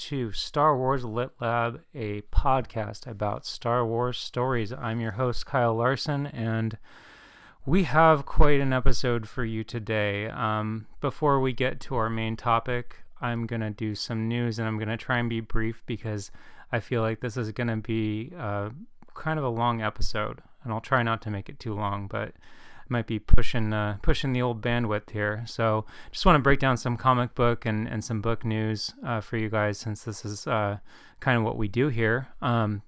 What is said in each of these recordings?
to Star Wars Lit Lab, a podcast about Star Wars stories. I'm your host, Kyle Larson, and we have quite an episode for you today. Um, before we get to our main topic, I'm going to do some news and I'm going to try and be brief because I feel like this is going to be uh, kind of a long episode, and I'll try not to make it too long, but might be pushing uh, pushing the old bandwidth here. So just want to break down some comic book and, and some book news uh, for you guys since this is uh, kind of what we do here. Um,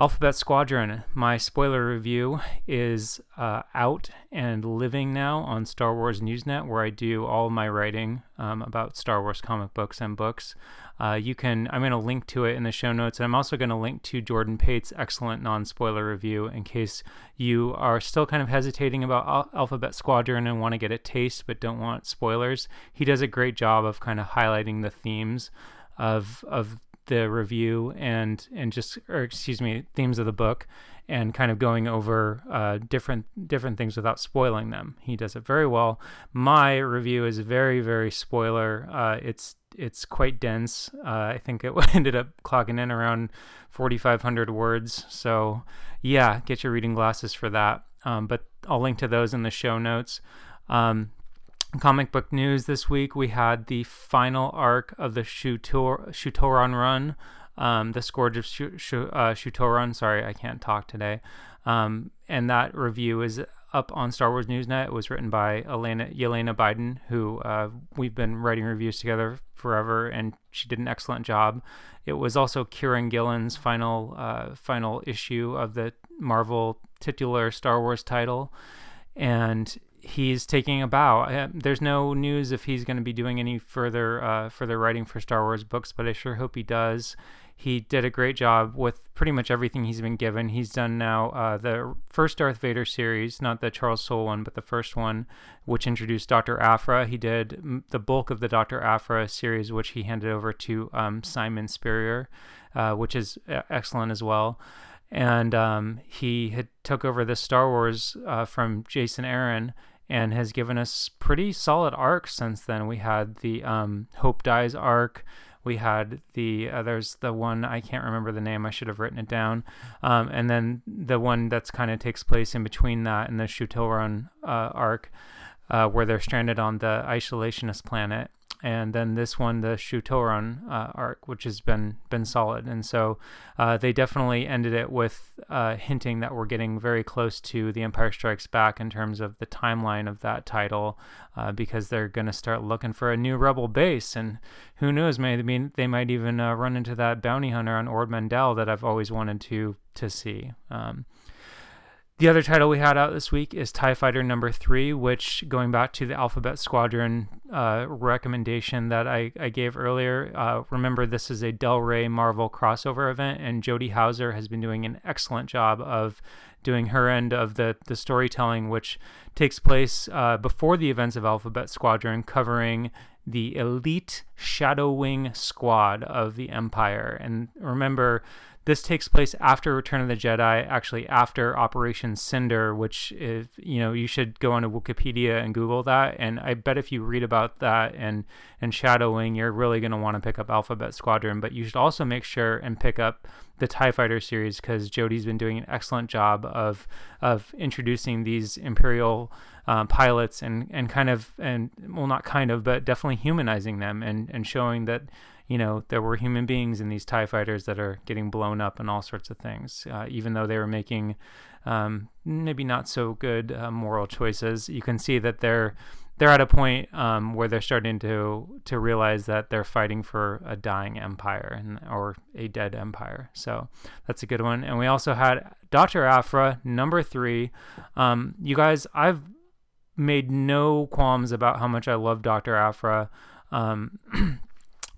Alphabet Squadron, my spoiler review is uh, out and living now on Star Wars Newsnet, where I do all my writing um, about Star Wars comic books and books. Uh, you can, I'm going to link to it in the show notes, and I'm also going to link to Jordan Pate's excellent non spoiler review in case you are still kind of hesitating about Al- Alphabet Squadron and want to get a taste but don't want spoilers. He does a great job of kind of highlighting the themes of of the review and and just or excuse me themes of the book and kind of going over uh, different different things without spoiling them. He does it very well. My review is very very spoiler. Uh, it's it's quite dense. Uh, I think it ended up clocking in around 4,500 words. So yeah, get your reading glasses for that. Um, but I'll link to those in the show notes. Um, comic book news this week we had the final arc of the Shutor- Shu-Torun run um, the Scourge of Sh- Sh- uh, Shu-Torun. Sorry, I can't talk today. Um, and that review is up on Star Wars Newsnet. It was written by Elena Yelena Biden, who uh, we've been writing reviews together forever, and she did an excellent job. It was also Kieron Gillen's final uh, final issue of the Marvel titular Star Wars title, and he's taking a bow. Uh, there's no news if he's going to be doing any further uh, further writing for Star Wars books, but I sure hope he does. He did a great job with pretty much everything he's been given. He's done now uh, the first Darth Vader series, not the Charles Soule one, but the first one, which introduced Dr. Aphra. He did the bulk of the Dr. Aphra series, which he handed over to um, Simon Spurrier, uh, which is uh, excellent as well and um, he had took over the Star Wars uh, from Jason Aaron and has given us pretty solid arcs since then. We had the um, Hope Dies arc. We had the uh, there's the one I can't remember the name. I should have written it down. Um, and then the one that's kind of takes place in between that and the Shu-Torun uh, arc, uh, where they're stranded on the isolationist planet and then this one, the Shu-Torun uh, arc, which has been been solid. And so uh, they definitely ended it with uh, hinting that we're getting very close to The Empire Strikes Back in terms of the timeline of that title, uh, because they're going to start looking for a new Rebel base, and who knows, maybe they might even uh, run into that bounty hunter on Ord Mantell that I've always wanted to to see. Um, the other title we had out this week is TIE Fighter number three, which, going back to the Alphabet Squadron uh, recommendation that I, I gave earlier, uh, remember this is a Del Rey Marvel crossover event, and Jody Houser has been doing an excellent job of doing her end of the, the storytelling, which takes place uh, before the events of Alphabet Squadron, covering the elite Shadow Wing squad of the Empire. And remember, this takes place after Return of the Jedi, actually after Operation Cinder, which is, you know, you should go onto Wikipedia and Google that. And I bet if you read about that and, and Shadow Wing, you're really going to want to pick up Alphabet Squadron. But you should also make sure and pick up the TIE Fighter series because Jody's been doing an excellent job of, of introducing these Imperial uh, pilots and, and kind of, and well, not kind of, but definitely humanizing them and, and showing that you know, there were human beings in these TIE fighters that are getting blown up and all sorts of things. Uh, even though they were making um, maybe not so good uh, moral choices, you can see that they're they're at a point um, where they're starting to to realize that they're fighting for a dying empire and, or a dead empire. So that's a good one. And we also had Dr. Aphra number three. Um, you guys, I've made no qualms about how much I love Dr. Aphra Um,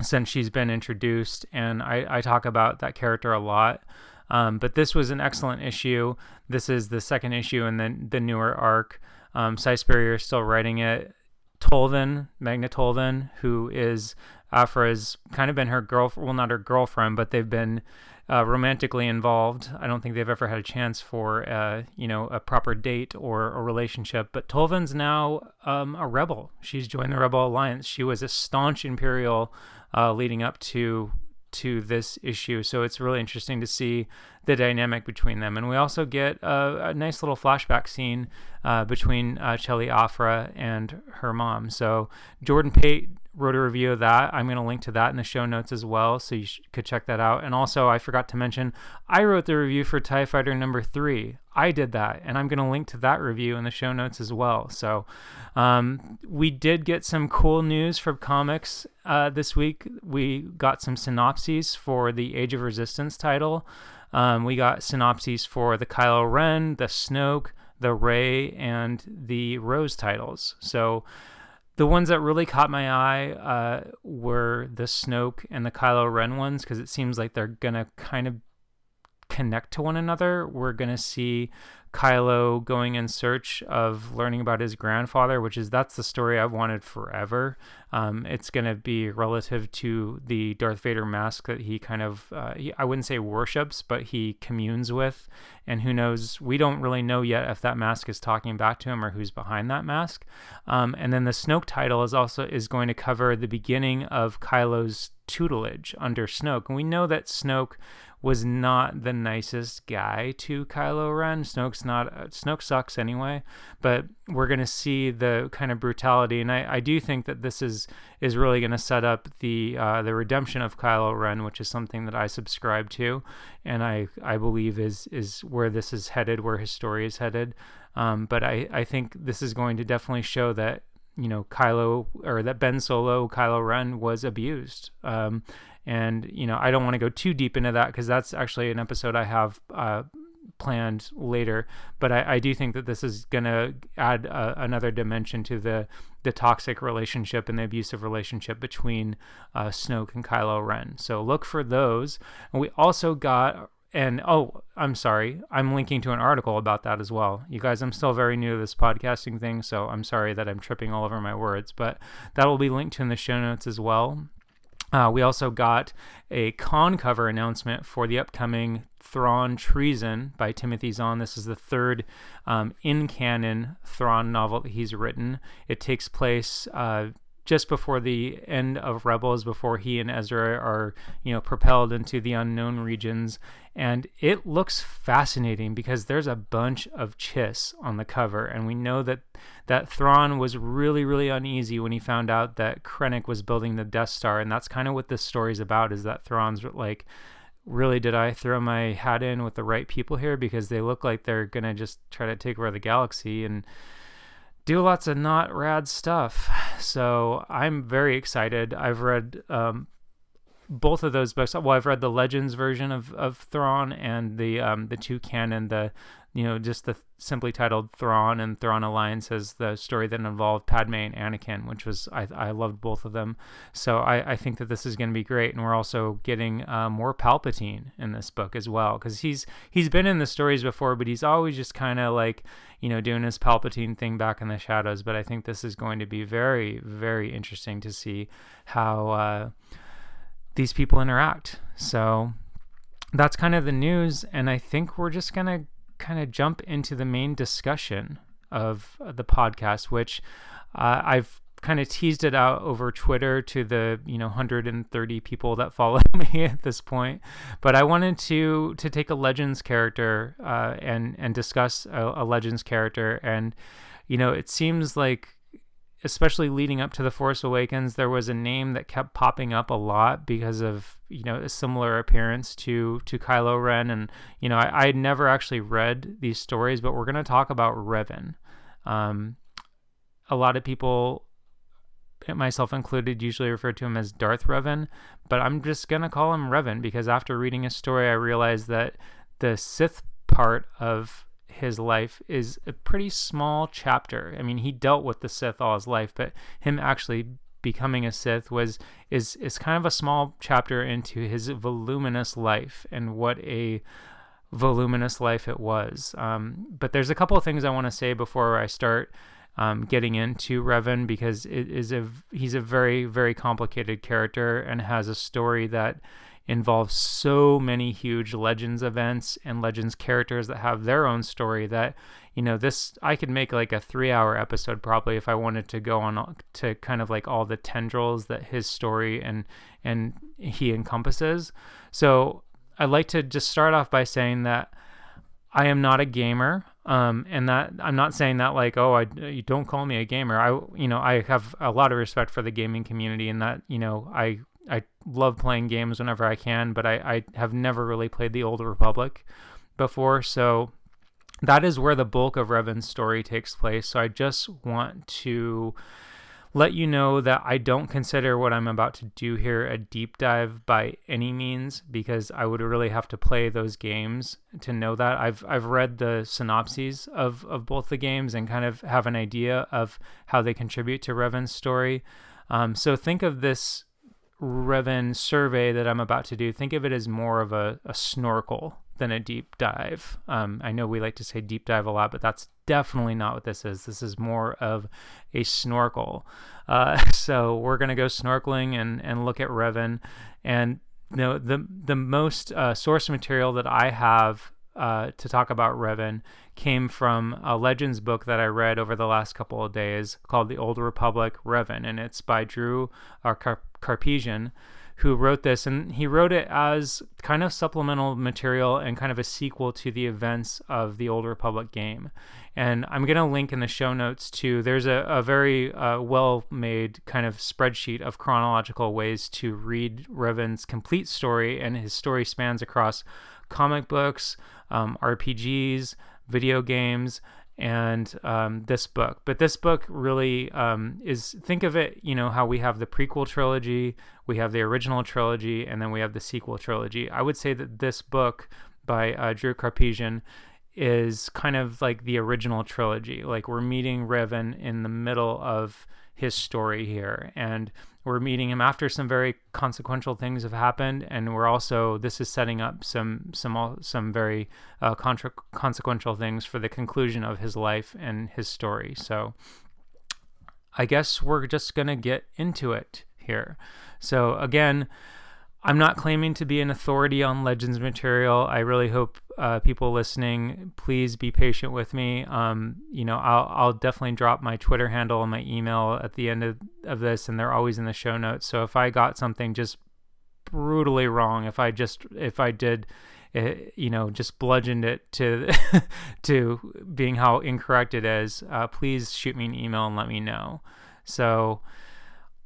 since she's been introduced, and I, I talk about that character a lot. Um, but this was an excellent issue. This is the second issue in the, the newer arc. Um, is still writing it. Tolvan, Magna Tolvan, who is Aphra's kind of been her girlfriend, well, not her girlfriend, but they've been uh, romantically involved. I don't think they've ever had a chance for, uh, you know, a proper date or a relationship. But Tolvan's now um, a rebel. She's joined the Rebel Alliance. She was a staunch Imperial uh, leading up to to this issue. So it's really interesting to see the dynamic between them. And we also get a, a nice little flashback scene uh, between uh, Chelli Aphra and her mom. So Jordan Pate wrote a review of that. I'm going to link to that in the show notes as well, so you sh- could check that out. And also, I forgot to mention, I wrote the review for TIE Fighter number three. I did that, and I'm going to link to that review in the show notes as well. So, um, we did get some cool news from comics uh, this week. We got some synopses for the Age of Resistance title. Um, we got synopses for the Kylo Ren, the Snoke, the Rey, and the Rose titles. So, the ones that really caught my eye uh, were the Snoke and the Kylo Ren ones because it seems like they're gonna kind of connect to one another. We're gonna see Kylo going in search of learning about his grandfather, which is that's the story I've wanted forever. Um, it's going to be relative to the Darth Vader mask that he kind of, uh, he, I wouldn't say worships, but he communes with. And who knows, we don't really know yet if that mask is talking back to him or who's behind that mask. Um, and then the Snoke title is also is going to cover the beginning of Kylo's tutelage under Snoke. And we know that Snoke was not the nicest guy to Kylo Ren. Snoke's not uh, Snoke sucks anyway, but we're gonna see the kind of brutality, and I, I do think that this is is really gonna set up the uh, the redemption of Kylo Ren, which is something that I subscribe to, and I I believe is is where this is headed, where his story is headed. Um, but I I think this is going to definitely show that you know Kylo or that Ben Solo Kylo Ren was abused. Um, and you know I don't want to go too deep into that because that's actually an episode I have uh, planned later. But I, I, do think that this is going to add uh, another dimension to the the toxic relationship and the abusive relationship between uh, Snoke and Kylo Ren. So look for those. And we also got and oh, I'm sorry, I'm linking to an article about that as well. You guys, I'm still very new to this podcasting thing, so I'm sorry that I'm tripping all over my words, but that will be linked to in the show notes as well. Uh, we also got a con cover announcement for the upcoming Thrawn Treason by Timothy Zahn. This is the third um, in canon Thrawn novel that he's written. It takes place uh, just before the end of Rebels, before he and Ezra are, you know, propelled into the unknown regions. And it looks fascinating because there's a bunch of chiss on the cover, and we know that that Thrawn was really, really uneasy when he found out that Krennic was building the Death Star, and that's kind of what this story's about. Is that Thrawn's like, really, did I throw my hat in with the right people here because they look like they're gonna just try to take over the galaxy and do lots of not rad stuff. So I'm very excited. I've read um, both of those books. Well, I've read the Legends version of, of Thrawn and the um, the two canon, the you know just the simply titled Thrawn and Thrawn Alliance as the story that involved Padme and Anakin, which was I, I loved both of them. So I, I think that this is going to be great, and we're also getting uh, more Palpatine in this book as well because he's he's been in the stories before, but he's always just kind of like you know doing his Palpatine thing back in the shadows. But I think this is going to be very very interesting to see how. Uh, these people interact. So that's kind of the news. And I think we're just going to kind of jump into the main discussion of the podcast, which uh, I've kind of teased it out over Twitter to the you know 130 people that follow me at this point. But I wanted to to take a Legends character uh, and and discuss a, a Legends character, and you know it seems like especially leading up to the Force Awakens, there was a name that kept popping up a lot because of you know a similar appearance to to Kylo Ren, and you know I I never actually read these stories, but we're gonna talk about Revan. Um, a lot of people, myself included, usually refer to him as Darth Revan, but I'm just gonna call him Revan because after reading his story, I realized that the Sith part of his life is a pretty small chapter. I mean, he dealt with the Sith all his life, but him actually becoming a Sith was is is kind of a small chapter into his voluminous life and what a voluminous life it was. Um, but there's a couple of things I want to say before I start um, getting into Revan because it is a he's a very very complicated character and has a story that involves so many huge Legends events and Legends characters that have their own story that you know this I could make like a 3-hour episode probably if I wanted to go on to kind of like all the tendrils that his story and and he encompasses. So I'd like to just start off by saying that I am not a gamer. Um, and that I'm not saying that like, oh, I you don't call me a gamer. I, you know, I have a lot of respect for the gaming community and that, you know, I, I love playing games whenever I can, but I, I have never really played the Old Republic before. So that is where the bulk of Revan's story takes place. So I just want to let you know that I don't consider what I'm about to do here a deep dive by any means because I would really have to play those games to know that. I've I've read the synopses of, of both the games and kind of have an idea of how they contribute to Revan's story. Um, so think of this Revan survey that I'm about to do, think of it as more of a, a snorkel than a deep dive. Um, I know we like to say deep dive a lot, but that's definitely not what this is. This is more of a snorkel. Uh, so we're gonna go snorkeling and and look at Revan, and you know the the most uh, source material that I have uh, to talk about Revan came from a Legends book that I read over the last couple of days called The Old Republic Revan, and it's by Drew Car- Karpyshyn who wrote this, and he wrote it as kind of supplemental material and kind of a sequel to the events of the Old Republic game. And I'm going to link in the show notes to there's a, a very uh, well made kind of spreadsheet of chronological ways to read Revan's complete story, and his story spans across comic books, um, RPGs, video games, and um, this book. But this book really um, is think of it, you know, how we have the prequel trilogy, we have the original trilogy, and then we have the sequel trilogy. I would say that this book by uh, Drew Karpyshyn is kind of like the original trilogy. Like we're meeting Revan in the middle of his story here, and we're meeting him after some very consequential things have happened, and we're also this is setting up some some some very uh, contra- consequential things for the conclusion of his life and his story. So, I guess we're just gonna get into it here. So again. I'm not claiming to be an authority on Legends material. I really hope uh, people listening, please be patient with me. Um, you know, I'll, I'll definitely drop my Twitter handle and my email at the end of, of this, and they're always in the show notes. So if I got something just brutally wrong, if I just if I did, it, eh, you know, just bludgeoned it to to being how incorrect it is, uh, please shoot me an email and let me know. So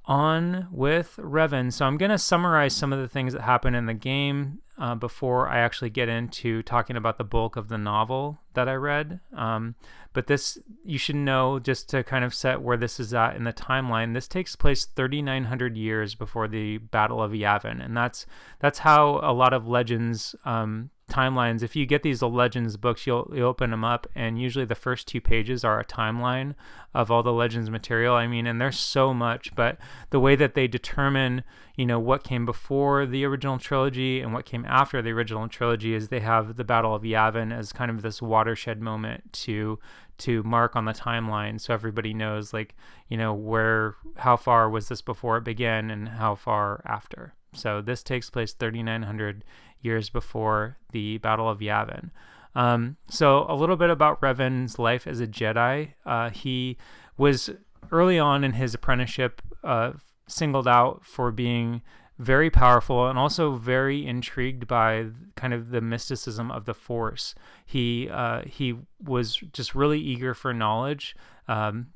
on with Revan. So I'm going to summarize some of the things that happen in the game uh, before I actually get into talking about the bulk of the novel that I read. Um, but this, you should know, just to kind of set where this is at in the timeline. This takes place 3,900 years before the Battle of Yavin, and that's that's how a lot of legends um, timelines. If you get these Legends books, you'll you open them up, and usually the first two pages are a timeline of all the Legends material. I mean, and there's so much, but the way that they determine, you know, what came before the original trilogy and what came after the original trilogy is they have the Battle of Yavin as kind of this watershed moment to to mark on the timeline so everybody knows like you know where how far was this before it began and how far after so this takes place 3900 years before the Battle of Yavin. Um, so, a little bit about Revan's life as a Jedi. Uh, he was early on in his apprenticeship uh, singled out for being very powerful and also very intrigued by kind of the mysticism of the Force. He uh, he was just really eager for knowledge, um,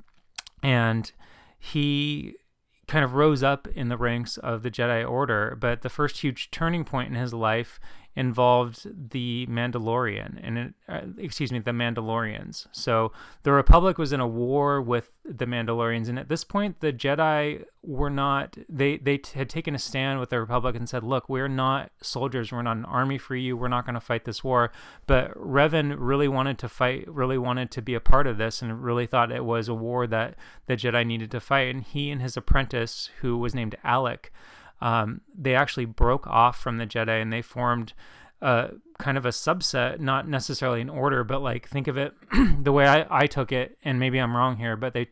and he kind of rose up in the ranks of the Jedi Order, but the first huge turning point in his life involved the Mandalorian and it, uh, excuse me the Mandalorians. So the Republic was in a war with the Mandalorians, and at this point the Jedi were not they they t- had taken a stand with the Republic and said, "Look, we're not soldiers. We're not an army for you. We're not going to fight this war." But Revan really wanted to fight, really wanted to be a part of this, and really thought it was a war that the Jedi needed to fight. And he and his apprentice, who was named Alec um, they actually broke off from the Jedi and they formed kind of a subset, not necessarily in order, but like think of it the way I, I took it, and maybe I'm wrong here, but they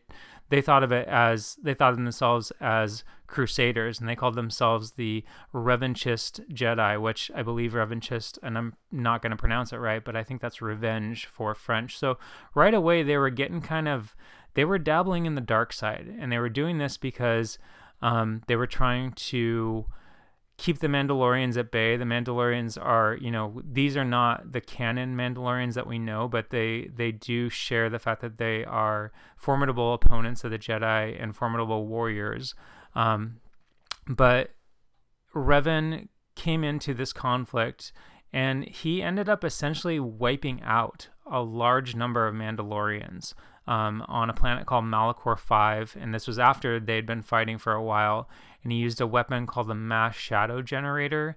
they thought of it as they thought of themselves as crusaders, and they called themselves the Revanchist Jedi, which I believe Revanchist, and I'm not going to pronounce it right, but I think that's revenge for French. So right away they were getting kind of they were dabbling in the dark side, and they were doing this because um, they were trying to keep the Mandalorians at bay. The Mandalorians are, you know, these are not the canon Mandalorians that we know, but they they do share the fact that they are formidable opponents of the Jedi and formidable warriors. Um, but Revan came into this conflict and he ended up essentially wiping out a large number of Mandalorians um, on a planet called Malachor 5. And this was after they'd been fighting for a while and he used a weapon called the mass shadow generator.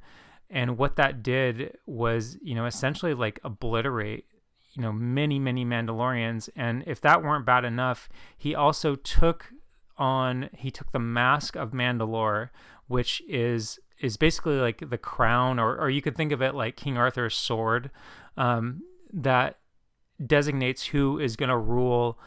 And what that did was, you know, essentially like obliterate, you know, many, many Mandalorians. And if that weren't bad enough, he also took on he took the mask of Mandalore, which is is basically like the crown, or or you could think of it like King Arthur's sword, um, that designates who is going to rule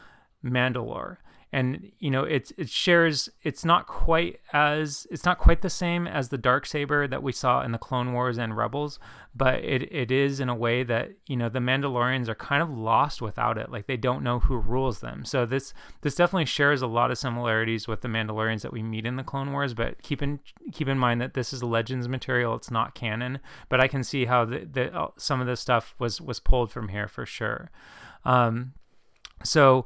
Mandalore and you know it's it shares it's not quite as it's not quite the same as the dark saber that we saw in the clone wars and rebels but it, it is in a way that you know the mandalorians are kind of lost without it. Like they don't know who rules them. So this this definitely shares a lot of similarities with the mandalorians that we meet in the clone wars but keep in keep in mind that this is legends material. It's not canon but i can see how the, the uh, some of this stuff was was pulled from here for sure. Um so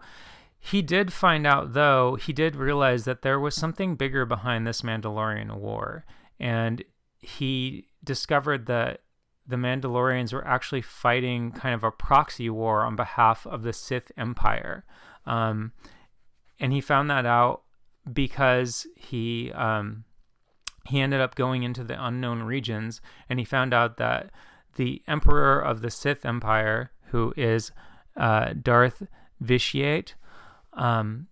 he did find out, though, he did realize that there was something bigger behind this Mandalorian war. And he discovered that the Mandalorians were actually fighting kind of a proxy war on behalf of the Sith Empire. Um, and he found that out because he um, he ended up going into the unknown regions and he found out that the Emperor of the Sith Empire, who is uh, Darth Vitiate, um,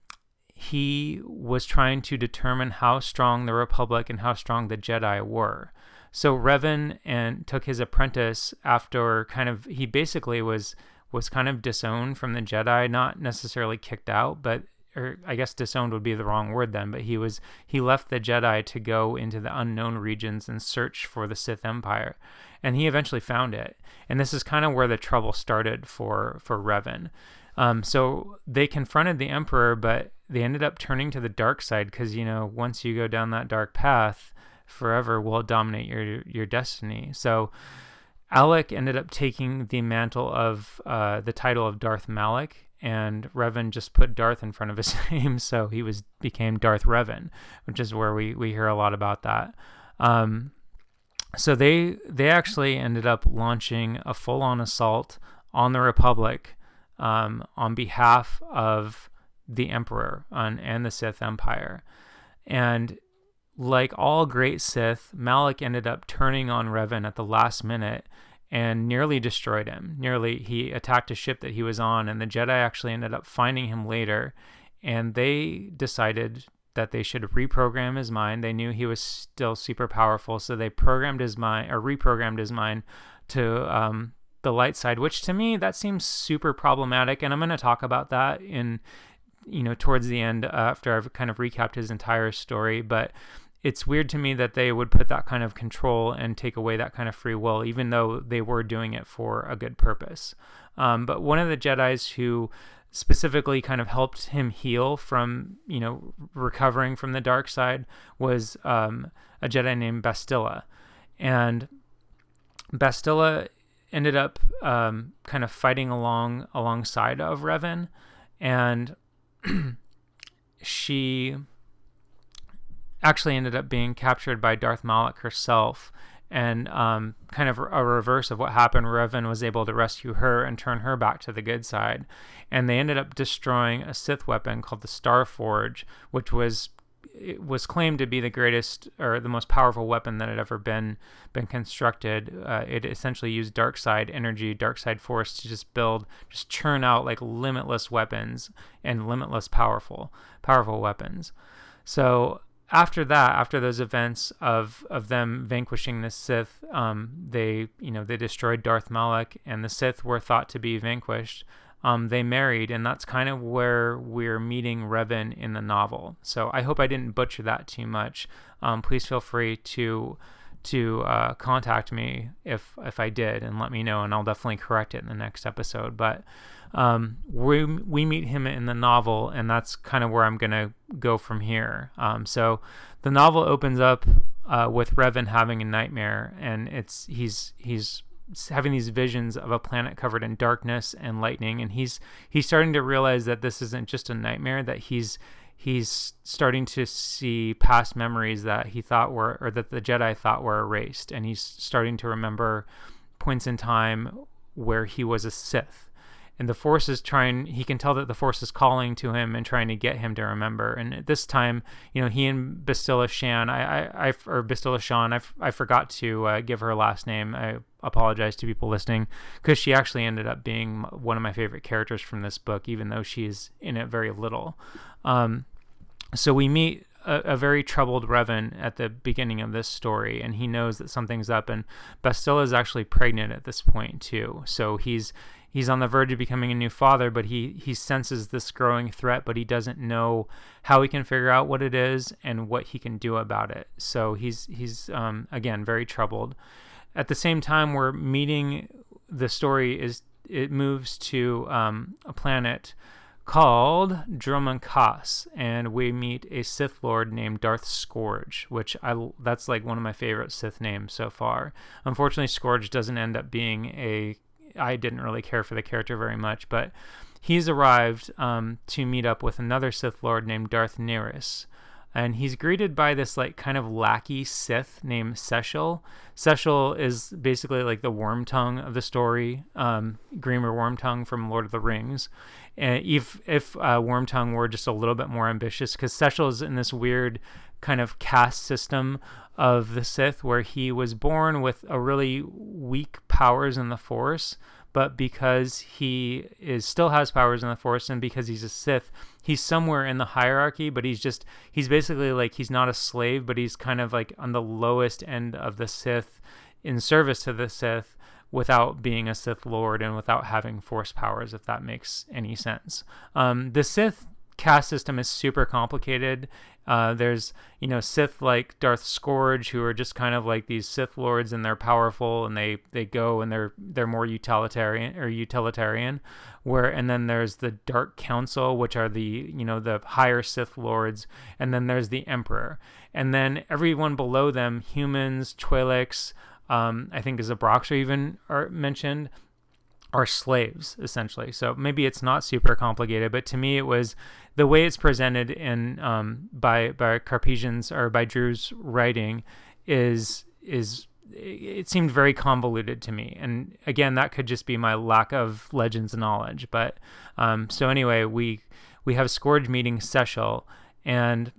he was trying to determine how strong the Republic and how strong the Jedi were. So Revan and took his apprentice after kind of he basically was was kind of disowned from the Jedi, not necessarily kicked out, but or I guess disowned would be the wrong word then, but he was he left the Jedi to go into the unknown regions and search for the Sith Empire. And he eventually found it. And this is kind of where the trouble started for for Revan. Um, so they confronted the emperor, but they ended up turning to the dark side because you know once you go down that dark path, forever will dominate your your destiny. So Alek ended up taking the mantle of uh, the title of Darth Malak, and Revan just put Darth in front of his name, so he was became Darth Revan, which is where we we hear a lot about that. Um, so they they actually ended up launching a full on assault on the Republic um, on behalf of the Emperor on, and the Sith Empire. And like all great Sith, Malak ended up turning on Revan at the last minute and nearly destroyed him. Nearly, he attacked a ship that he was on, and the Jedi actually ended up finding him later. And they decided that they should reprogram his mind. They knew he was still super powerful, so they programmed his mind or reprogrammed his mind to um, the light side, which to me that seems super problematic, and I'm going to talk about that in you know towards the end after I've kind of recapped his entire story, but it's weird to me that they would put that kind of control and take away that kind of free will, even though they were doing it for a good purpose. Um, but one of the Jedi's who specifically kind of helped him heal from, you know, recovering from the dark side was um, a Jedi named Bastila. And Bastila ended up um, kind of fighting along alongside of Revan, and she actually ended up being captured by Darth Malak herself. And um, kind of a reverse of what happened, Revan was able to rescue her and turn her back to the good side. And they ended up destroying a Sith weapon called the Star Forge, which was it was claimed to be the greatest or the most powerful weapon that had ever been been constructed. Uh, it essentially used dark side energy, dark side force to just build, just churn out like limitless weapons and limitless powerful powerful weapons. So after that, after those events of of them vanquishing the Sith, um, they you know they destroyed Darth Malak, and the Sith were thought to be vanquished. Um, they married, and that's kind of where we're meeting Revan in the novel. So I hope I didn't butcher that too much. Um, please feel free to to uh, contact me if if I did and let me know, and I'll definitely correct it in the next episode. But um, we we meet him in the novel, and that's kind of where I'm gonna go from here. Um, so the novel opens up uh, with Revan having a nightmare, and it's he's he's having these visions of a planet covered in darkness and lightning, and he's he's starting to realize that this isn't just a nightmare; that he's he's starting to see past memories that he thought were or that the Jedi thought were erased, and he's starting to remember points in time where he was a Sith. And the force is trying he can tell that the force is calling to him and trying to get him to remember. And at this time you know he and Bastila Shan I, I, I or Bastila Shan I, I forgot to uh, give her last name. I apologize to people listening because she actually ended up being one of my favorite characters from this book even though she's in it very little um, so we meet a, a, very troubled Revan at the beginning of this story, and he knows that something's up. And Bastila is actually pregnant at this point too, so he's he's on the verge of becoming a new father, but he he senses this growing threat, but he doesn't know how he can figure out what it is and what he can do about it. So he's he's um, again very troubled. At the same time, we're meeting. The story is it moves to um, a planet called Dromund Kaas, and we meet a Sith Lord named Darth Scourge, which I that's like one of my favorite Sith names so far. Unfortunately, Scourge doesn't end up being a I didn't really care for the character very much, but he's arrived um, to meet up with another Sith Lord named Darth Nyriss. And he's greeted by this like kind of lackey Sith named Sechel. Sechel is basically like the worm tongue of the story, um, Worm Tongue from Lord of the Rings. And if if uh, Wormtongue were just a little bit more ambitious, because Sechel is in this weird kind of caste system of the Sith where he was born with a really weak powers in the Force, but because he is still has powers in the Force and because he's a Sith, he's somewhere in the hierarchy, but he's just he's basically like he's not a slave, but he's kind of like on the lowest end of the Sith in service to the Sith without being a Sith Lord and without having Force powers, if that makes any sense. Um, the Sith caste system is super complicated. Uh, there's you know Sith like Darth Scourge who are just kind of like these Sith lords and they're powerful and they they go and they're they're more utilitarian or utilitarian. Where and then there's the Dark Council which are the you know the higher Sith lords and then there's the Emperor and then everyone below them humans Twi'leks. Um, I think are even are mentioned are slaves essentially. So maybe it's not super complicated, but to me it was the way it's presented in um, by by Karpyshyn's or by Drew's writing is is it seemed very convoluted to me. And again, that could just be my lack of legends knowledge. But um, so anyway, we we have Scourge meeting Sechel and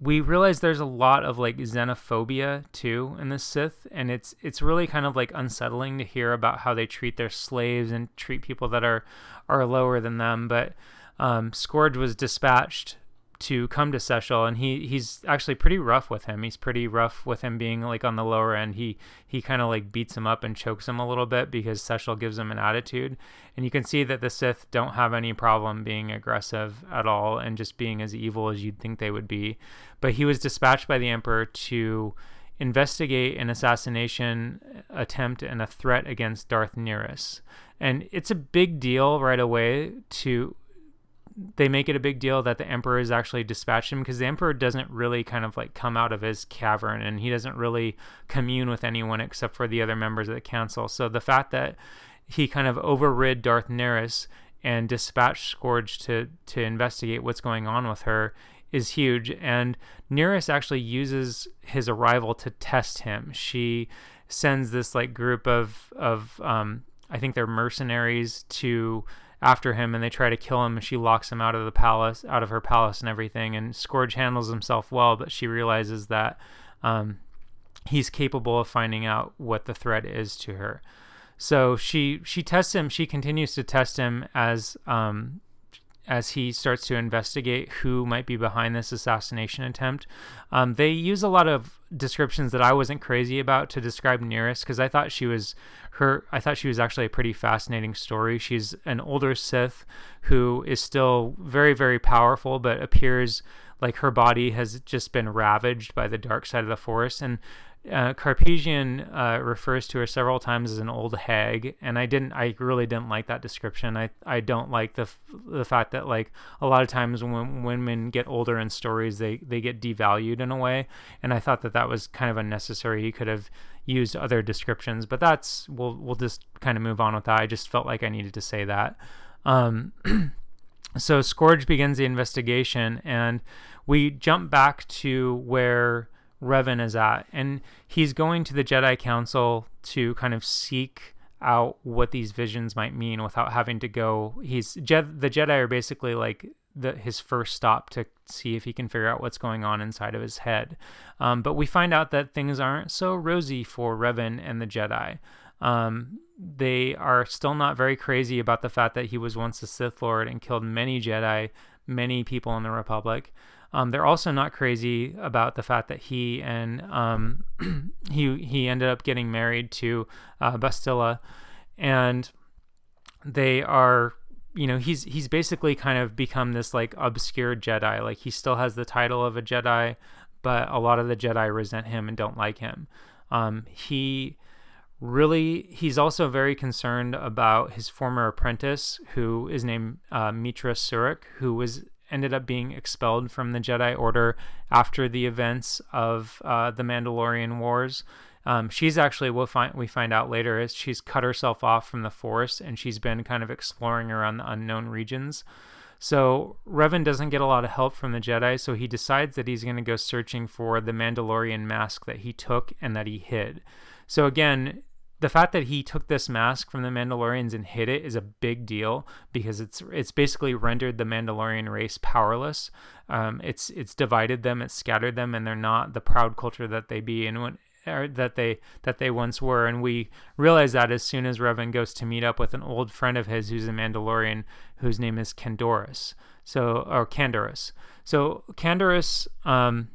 we realize there's a lot of like xenophobia too in the Sith, and it's it's really kind of like unsettling to hear about how they treat their slaves and treat people that are are lower than them. But um, Scourge was dispatched to come to Sechel, and he he's actually pretty rough with him. He's pretty rough with him being like on the lower end. He he kind of like beats him up and chokes him a little bit because Sechel gives him an attitude, and you can see that the Sith don't have any problem being aggressive at all and just being as evil as you'd think they would be. But he was dispatched by the Emperor to investigate an assassination attempt and a threat against Darth Nyriss. And it's a big deal right away to they make it a big deal that the emperor is actually dispatched him because the emperor doesn't really kind of like come out of his cavern and he doesn't really commune with anyone except for the other members of the council. So the fact that he kind of overrid Darth Nyriss and dispatched Scourge to to investigate what's going on with her is huge. And Nyriss actually uses his arrival to test him. She sends this like group of of um, I think they're mercenaries to after him and they try to kill him and she locks him out of the palace out of her palace and everything and scourge handles himself well but she realizes that um, he's capable of finding out what the threat is to her so she she tests him she continues to test him as um, as he starts to investigate who might be behind this assassination attempt. Um, they use a lot of descriptions that I wasn't crazy about to describe Nyriss because I thought she was her. I thought she was actually a pretty fascinating story. She's an older Sith who is still very very powerful, but appears like her body has just been ravaged by the dark side of the Force and uh, Karpyshyn uh, refers to her several times as an old hag, and I didn't. I really didn't like that description. I I don't like the the fact that like a lot of times when women get older in stories, they they get devalued in a way, and I thought that that was kind of unnecessary. He could have used other descriptions, but that's we'll we'll just kind of move on with that. I just felt like I needed to say that. Um, so Scourge begins the investigation, and we jump back to where Revan is at. And he's going to the Jedi Council to kind of seek out what these visions might mean without having to go. He's the Jedi are basically like the, his first stop to see if he can figure out what's going on inside of his head. Um, but we find out that things aren't so rosy for Revan and the Jedi. Um, they are still not very crazy about the fact that he was once a Sith Lord and killed many Jedi, many people in the Republic. Um, they're also not crazy about the fact that he and um, he he ended up getting married to uh, Bastila, and they are you know he's he's basically kind of become this like obscure Jedi. Like he still has the title of a Jedi, but a lot of the Jedi resent him and don't like him. Um, he really he's also very concerned about his former apprentice who is named uh, Meetra Surik who was ended up being expelled from the Jedi Order after the events of uh, the Mandalorian Wars. Um, she's actually we'll find we find out later is she's cut herself off from the Force and she's been kind of exploring around the unknown regions. So Revan doesn't get a lot of help from the Jedi, so he decides that he's going to go searching for the Mandalorian mask that he took and that he hid. So again, the fact that he took this mask from the Mandalorians and hid it is a big deal because it's it's basically rendered the Mandalorian race powerless. Um, it's it's divided them, it's scattered them, and they're not the proud culture that they be and when that they that they once were. And we realize that as soon as Revan goes to meet up with an old friend of his who's a Mandalorian whose name is Candoris. So or Canderous. So Canderous um,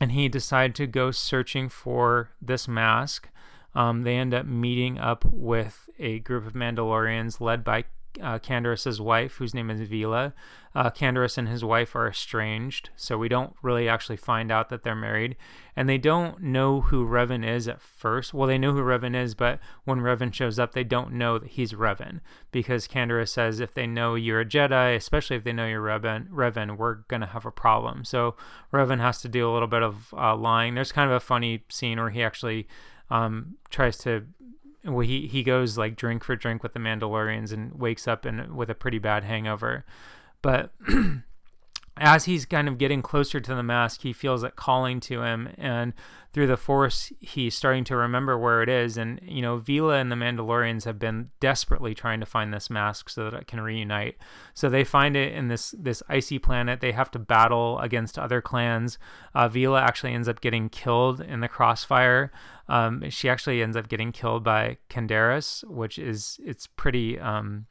and he decide to go searching for this mask um, they end up meeting up with a group of Mandalorians led by uh, Canderous' wife, whose name is Vila. Uh, Canderous and his wife are estranged, so we don't really actually find out that they're married. And they don't know who Revan is at first. Well, they know who Revan is, but when Revan shows up, they don't know that he's Revan because Canderous says if they know you're a Jedi, especially if they know you're Revan, Revan we're gonna have a problem. So Revan has to do a little bit of uh, lying. There's kind of a funny scene where he actually um, tries to well, he he goes like drink for drink with the Mandalorians and wakes up in with a pretty bad hangover. But as he's kind of getting closer to the mask, he feels it calling to him, and through the Force, he's starting to remember where it is. And you know, Vila and the Mandalorians have been desperately trying to find this mask so that it can reunite. So they find it in this this icy planet. They have to battle against other clans. Uh, Vila actually ends up getting killed in the crossfire. Um, she actually ends up getting killed by Canderous, which is it's pretty. Um,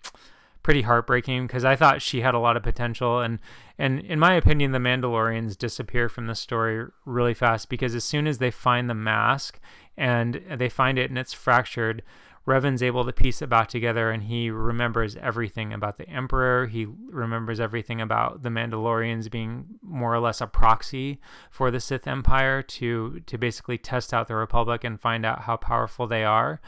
pretty heartbreaking because I thought she had a lot of potential and and in my opinion the Mandalorians disappear from the story really fast because as soon as they find the mask and they find it and it's fractured Revan's able to piece it back together and he remembers everything about the Emperor. He remembers everything about the Mandalorians being more or less a proxy for the Sith Empire to to basically test out the Republic and find out how powerful they are.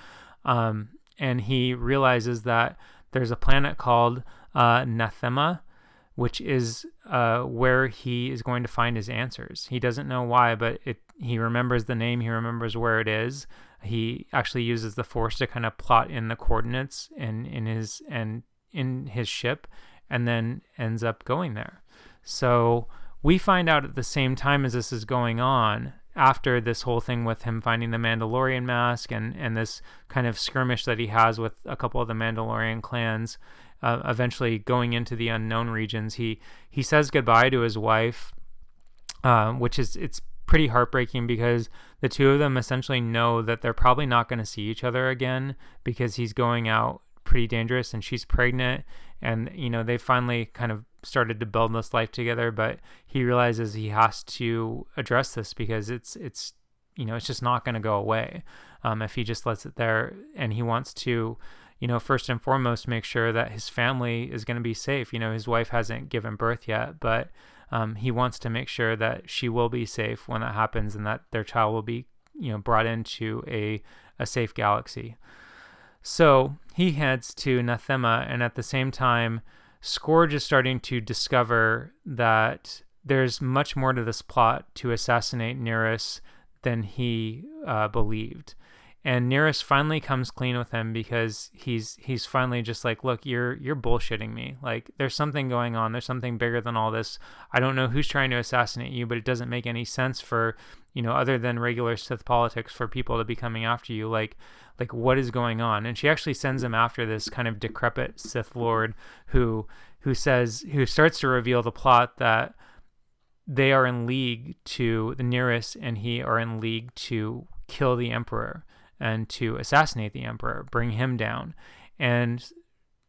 Um, and he realizes that there's a planet called uh, Nathema, which is uh, where he is going to find his answers. He doesn't know why, but it, he remembers the name, he remembers where it is. He actually uses the force to kind of plot in the coordinates in, in his and in his ship, and then ends up going there. So we find out at the same time as this is going on after this whole thing with him finding the Mandalorian mask and, and this kind of skirmish that he has with a couple of the Mandalorian clans, uh, eventually going into the unknown regions, he he says goodbye to his wife, uh, which is it's pretty heartbreaking because the two of them essentially know that they're probably not going to see each other again because he's going out pretty dangerous and she's pregnant and you know they finally kind of started to build this life together but he realizes he has to address this because it's it's you know, it's just not going to go away um, if he just lets it there. And he wants to, you know, first and foremost, make sure that his family is going to be safe. You know, his wife hasn't given birth yet, but um, he wants to make sure that she will be safe when that happens and that their child will be, you know, brought into a, a safe galaxy. So he heads to Nathema, and at the same time, Scourge is starting to discover that there's much more to this plot to assassinate nyriss than he uh, believed. And Nyriss finally comes clean with him because he's he's finally just like, look, you're you're bullshitting me. Like there's something going on. There's something bigger than all this. I don't know who's trying to assassinate you, but it doesn't make any sense for you know other than regular Sith politics for people to be coming after you. Like like what is going on? And she actually sends him after this kind of decrepit Sith Lord who who says who starts to reveal the plot that they are in league to the Nyriss and he are in league to kill the emperor and to assassinate the emperor, bring him down. And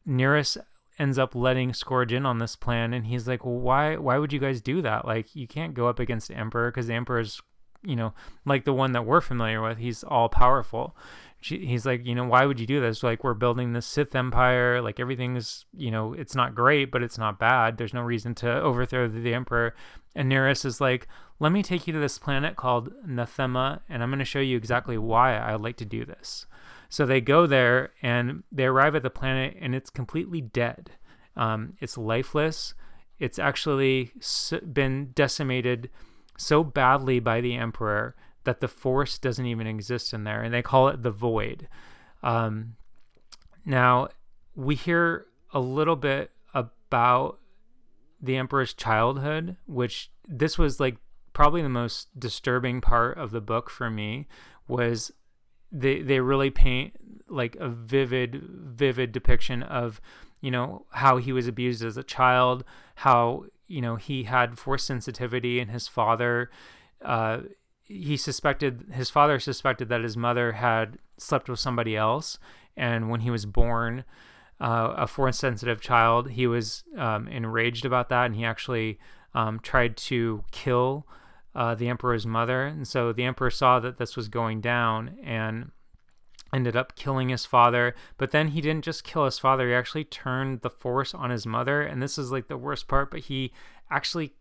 Nyriss ends up letting Scourge in on this plan, and he's like, well, "Why? Why would you guys do that? Like, you can't go up against the emperor because the emperor's, you know, like the one that we're familiar with. He's all powerful." he's like, you know, why would you do this? Like, we're building the Sith Empire. Like, everything's, you know, it's not great, but it's not bad. There's no reason to overthrow the, the Emperor. And Nyriss is like, let me take you to this planet called Nathema, and I'm going to show you exactly why I would like to do this. So they go there and they arrive at the planet, and it's completely dead. Um, it's lifeless. It's actually been decimated so badly by the Emperor that the Force doesn't even exist in there, and they call it the Void. Um, now, we hear a little bit about the Emperor's childhood, which this was like probably the most disturbing part of the book for me was they they really paint like a vivid vivid depiction of you know how he was abused as a child how you know he had force sensitivity and his father. Uh, he suspected his father suspected that his mother had slept with somebody else and when he was born uh, a force sensitive child he was um, enraged about that and he actually um, tried to kill uh, the emperor's mother. And so the emperor saw that this was going down and ended up killing his father. But then he didn't just kill his father, he actually turned the force on his mother. And this is like the worst part, but he actually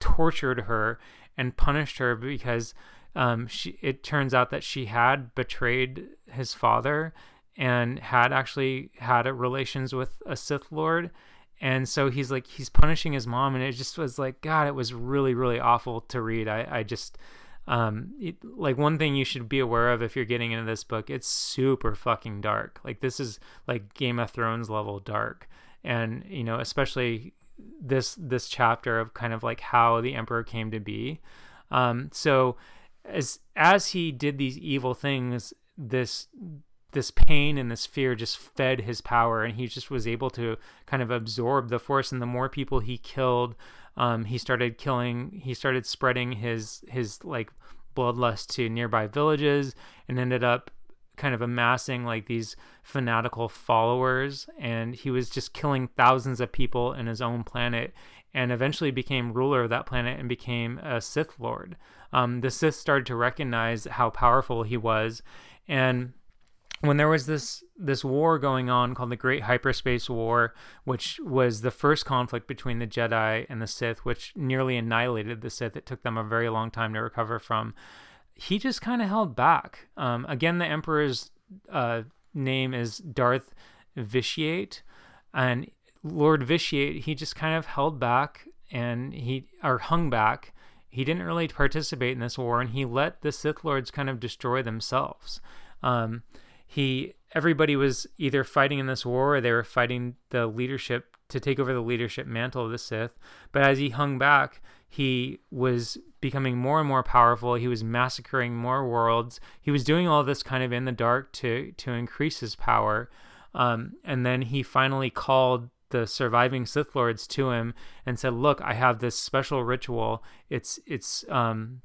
tortured her and punished her because um, she, it turns out that she had betrayed his father and had actually had relations with a Sith Lord and so he's like he's punishing his mom and it just was like god it was really really awful to read. I, I just um it, like one thing you should be aware of if you're getting into this book it's super fucking dark. Like this is like game of thrones level dark. And you know especially this this chapter of kind of like how the emperor came to be. Um so as as he did these evil things this this pain and this fear just fed his power and he just was able to kind of absorb the force and the more people he killed um, he started killing he started spreading his his like bloodlust to nearby villages and ended up kind of amassing like these fanatical followers and he was just killing thousands of people in his own planet and eventually became ruler of that planet and became a Sith Lord. Um, the Sith started to recognize how powerful he was and when there was this this war going on called the Great Hyperspace War, which was the first conflict between the Jedi and the Sith, which nearly annihilated the Sith. It took them a very long time to recover from. He just kind of held back. Um, again, the Emperor's uh, name is Darth Vitiate, and Lord Vitiate. He just kind of held back and he or hung back. He didn't really participate in this war, and he let the Sith Lords kind of destroy themselves. Um, he everybody was either fighting in this war or they were fighting the leadership to take over the leadership mantle of the Sith. But as he hung back, he was becoming more and more powerful. He was massacring more worlds. He was doing all this kind of in the dark to to increase his power. Um, and then he finally called the surviving Sith lords to him and said, "Look, I have this special ritual. It's it's um,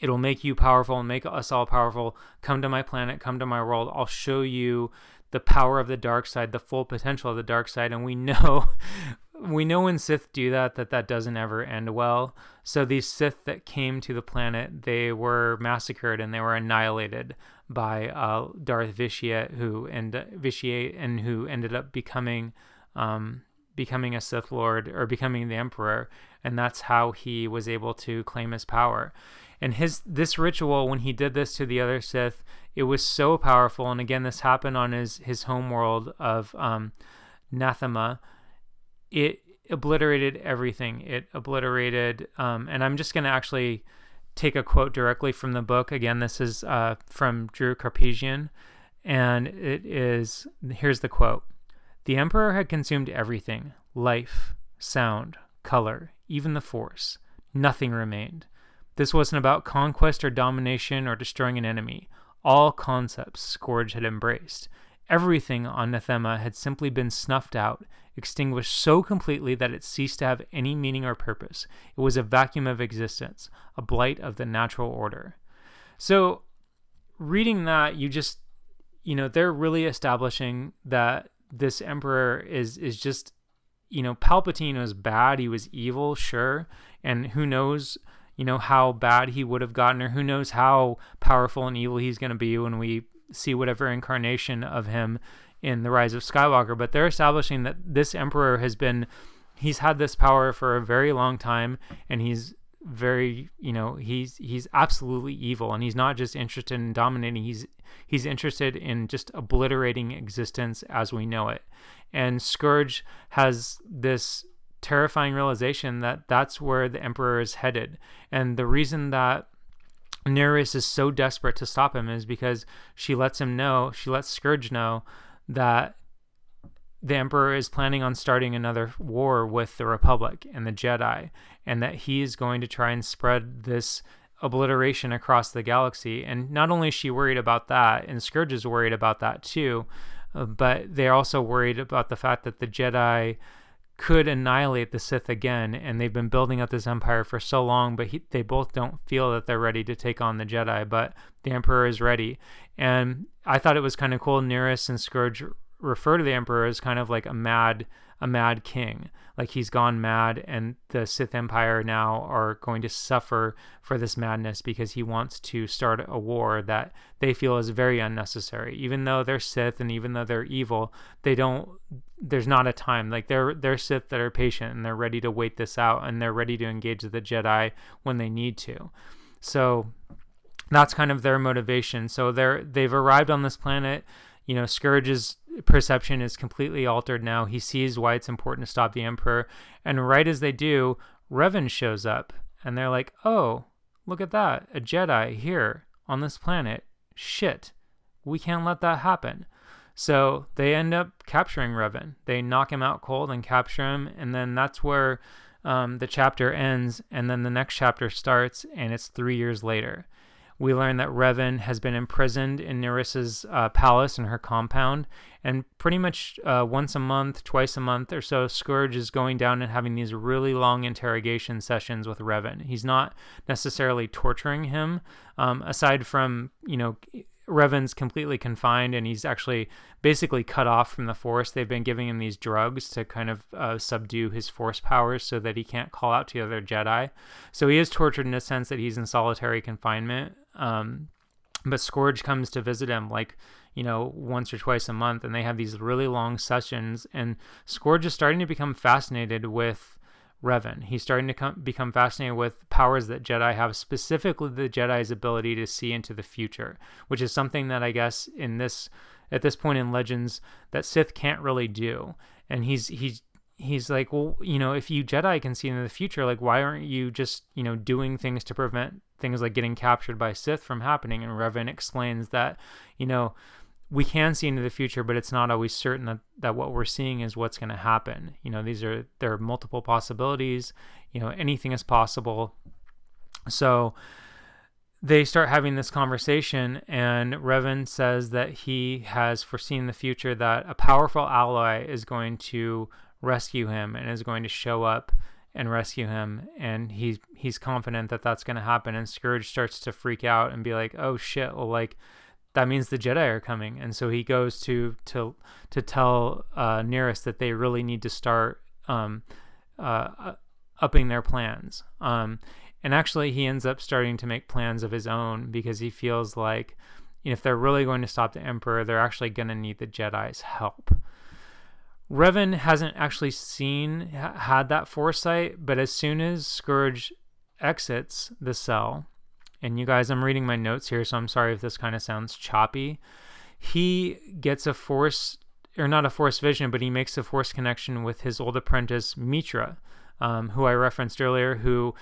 It'll make you powerful and make us all powerful. Come to my planet, come to my world. I'll show you the power of the dark side, the full potential of the dark side. And we know we know when Sith do that that that doesn't ever end well. So these Sith that came to the planet, they were massacred and they were annihilated by uh, Darth Vitiate, who and Vitiate and who ended up becoming um, becoming a Sith Lord or becoming the Emperor, and that's how he was able to claim his power. And his this ritual, when he did this to the other Sith, it was so powerful. And again, this happened on his his home world of um, Nathema. It obliterated everything. It obliterated, um, and I'm just going to actually take a quote directly from the book. Again, this is uh, from Drew Karpyshyn, and it is here's the quote: "The Emperor had consumed everything: life, sound, color, even the Force. Nothing remained." This wasn't about conquest or domination or destroying an enemy. All concepts Scourge had embraced. Everything on Nathema had simply been snuffed out, extinguished so completely that it ceased to have any meaning or purpose. It was a vacuum of existence, a blight of the natural order. So, reading that, you just, you know, they're really establishing that this emperor is is just, you know, Palpatine was bad, he was evil, sure, and who knows you know how bad he would have gotten or who knows how powerful and evil he's going to be when we see whatever incarnation of him in the rise of skywalker. But they're establishing that this emperor has been he's had this power for a very long time and he's very you know he's he's absolutely evil and he's not just interested in dominating he's he's interested in just obliterating existence as we know it. And scourge has this terrifying realization that that's where the emperor is headed. And the reason that Nyriss is so desperate to stop him is because she lets him know, she lets Scourge know that the Emperor is planning on starting another war with the Republic and the Jedi, and that he is going to try and spread this obliteration across the galaxy. And not only is she worried about that, and Scourge is worried about that too, uh, but they're also worried about the fact that the Jedi could annihilate the Sith again, and they've been building up this empire for so long, but he, they both don't feel that they're ready to take on the Jedi, but the Emperor is ready. And I thought it was kind of cool. Nyriss and Scourge refer to the Emperor as kind of like a mad a mad king. Like he's gone mad, and the Sith Empire now are going to suffer for this madness because he wants to start a war that they feel is very unnecessary. Even though they're Sith and even though they're evil, they don't. There's not a time like they're they're Sith that are patient and they're ready to wait this out and they're ready to engage the Jedi when they need to. So that's kind of their motivation. So they're they've arrived on this planet. You know, Scourge's perception is completely altered now. He sees why it's important to stop the Emperor. And right as they do, Revan shows up. And they're like, oh, look at that. A Jedi here on this planet. Shit. We can't let that happen. So they end up capturing Revan. They knock him out cold and capture him. And then that's where um, the chapter ends. And then the next chapter starts, and it's three years later we learn that Revan has been imprisoned in Nyriss's uh, palace in her compound, and pretty much uh, once a month, twice a month or so, Scourge is going down and having these really long interrogation sessions with Revan. He's not necessarily torturing him, um, aside from you know Revan's completely confined and he's actually basically cut off from the force. They've been giving him these drugs to kind of uh, subdue his force powers so that he can't call out to the other Jedi. So he is tortured in a sense that he's in solitary confinement. Um, but Scourge comes to visit him like, you know, once or twice a month, and they have these really long sessions. And Scourge is starting to become fascinated with Revan. He's starting to come, become fascinated with powers that Jedi have, specifically the Jedi's ability to see into the future, which is something that I guess in this at this point in Legends that Sith can't really do. And he's he's he's like, well, you know, if you Jedi can see into the future, like why aren't you just you know doing things to prevent things like getting captured by Sith from happening? And Revan explains that you know we can see into the future, but it's not always certain that, that what we're seeing is what's going to happen. You know, these are there are multiple possibilities. You know, anything is possible. So they start having this conversation, and Revan says that he has foreseen the future that a powerful ally is going to rescue him and is going to show up and rescue him and he's he's confident that that's going to happen and Scourge starts to freak out and be like oh shit well like that means the Jedi are coming, and so he goes to to to tell uh, that they really need to start um, uh, upping their plans. Um, and actually, he ends up starting to make plans of his own because he feels like if they're really going to stop the Emperor, they're actually going to need the Jedi's help. Revan hasn't actually seen, had that foresight, but as soon as Scourge exits the cell, and you guys, I'm reading my notes here, so I'm sorry if this kind of sounds choppy. He gets a force, or not a force vision, but he makes a force connection with his old apprentice, Meetra, um, who I referenced earlier, who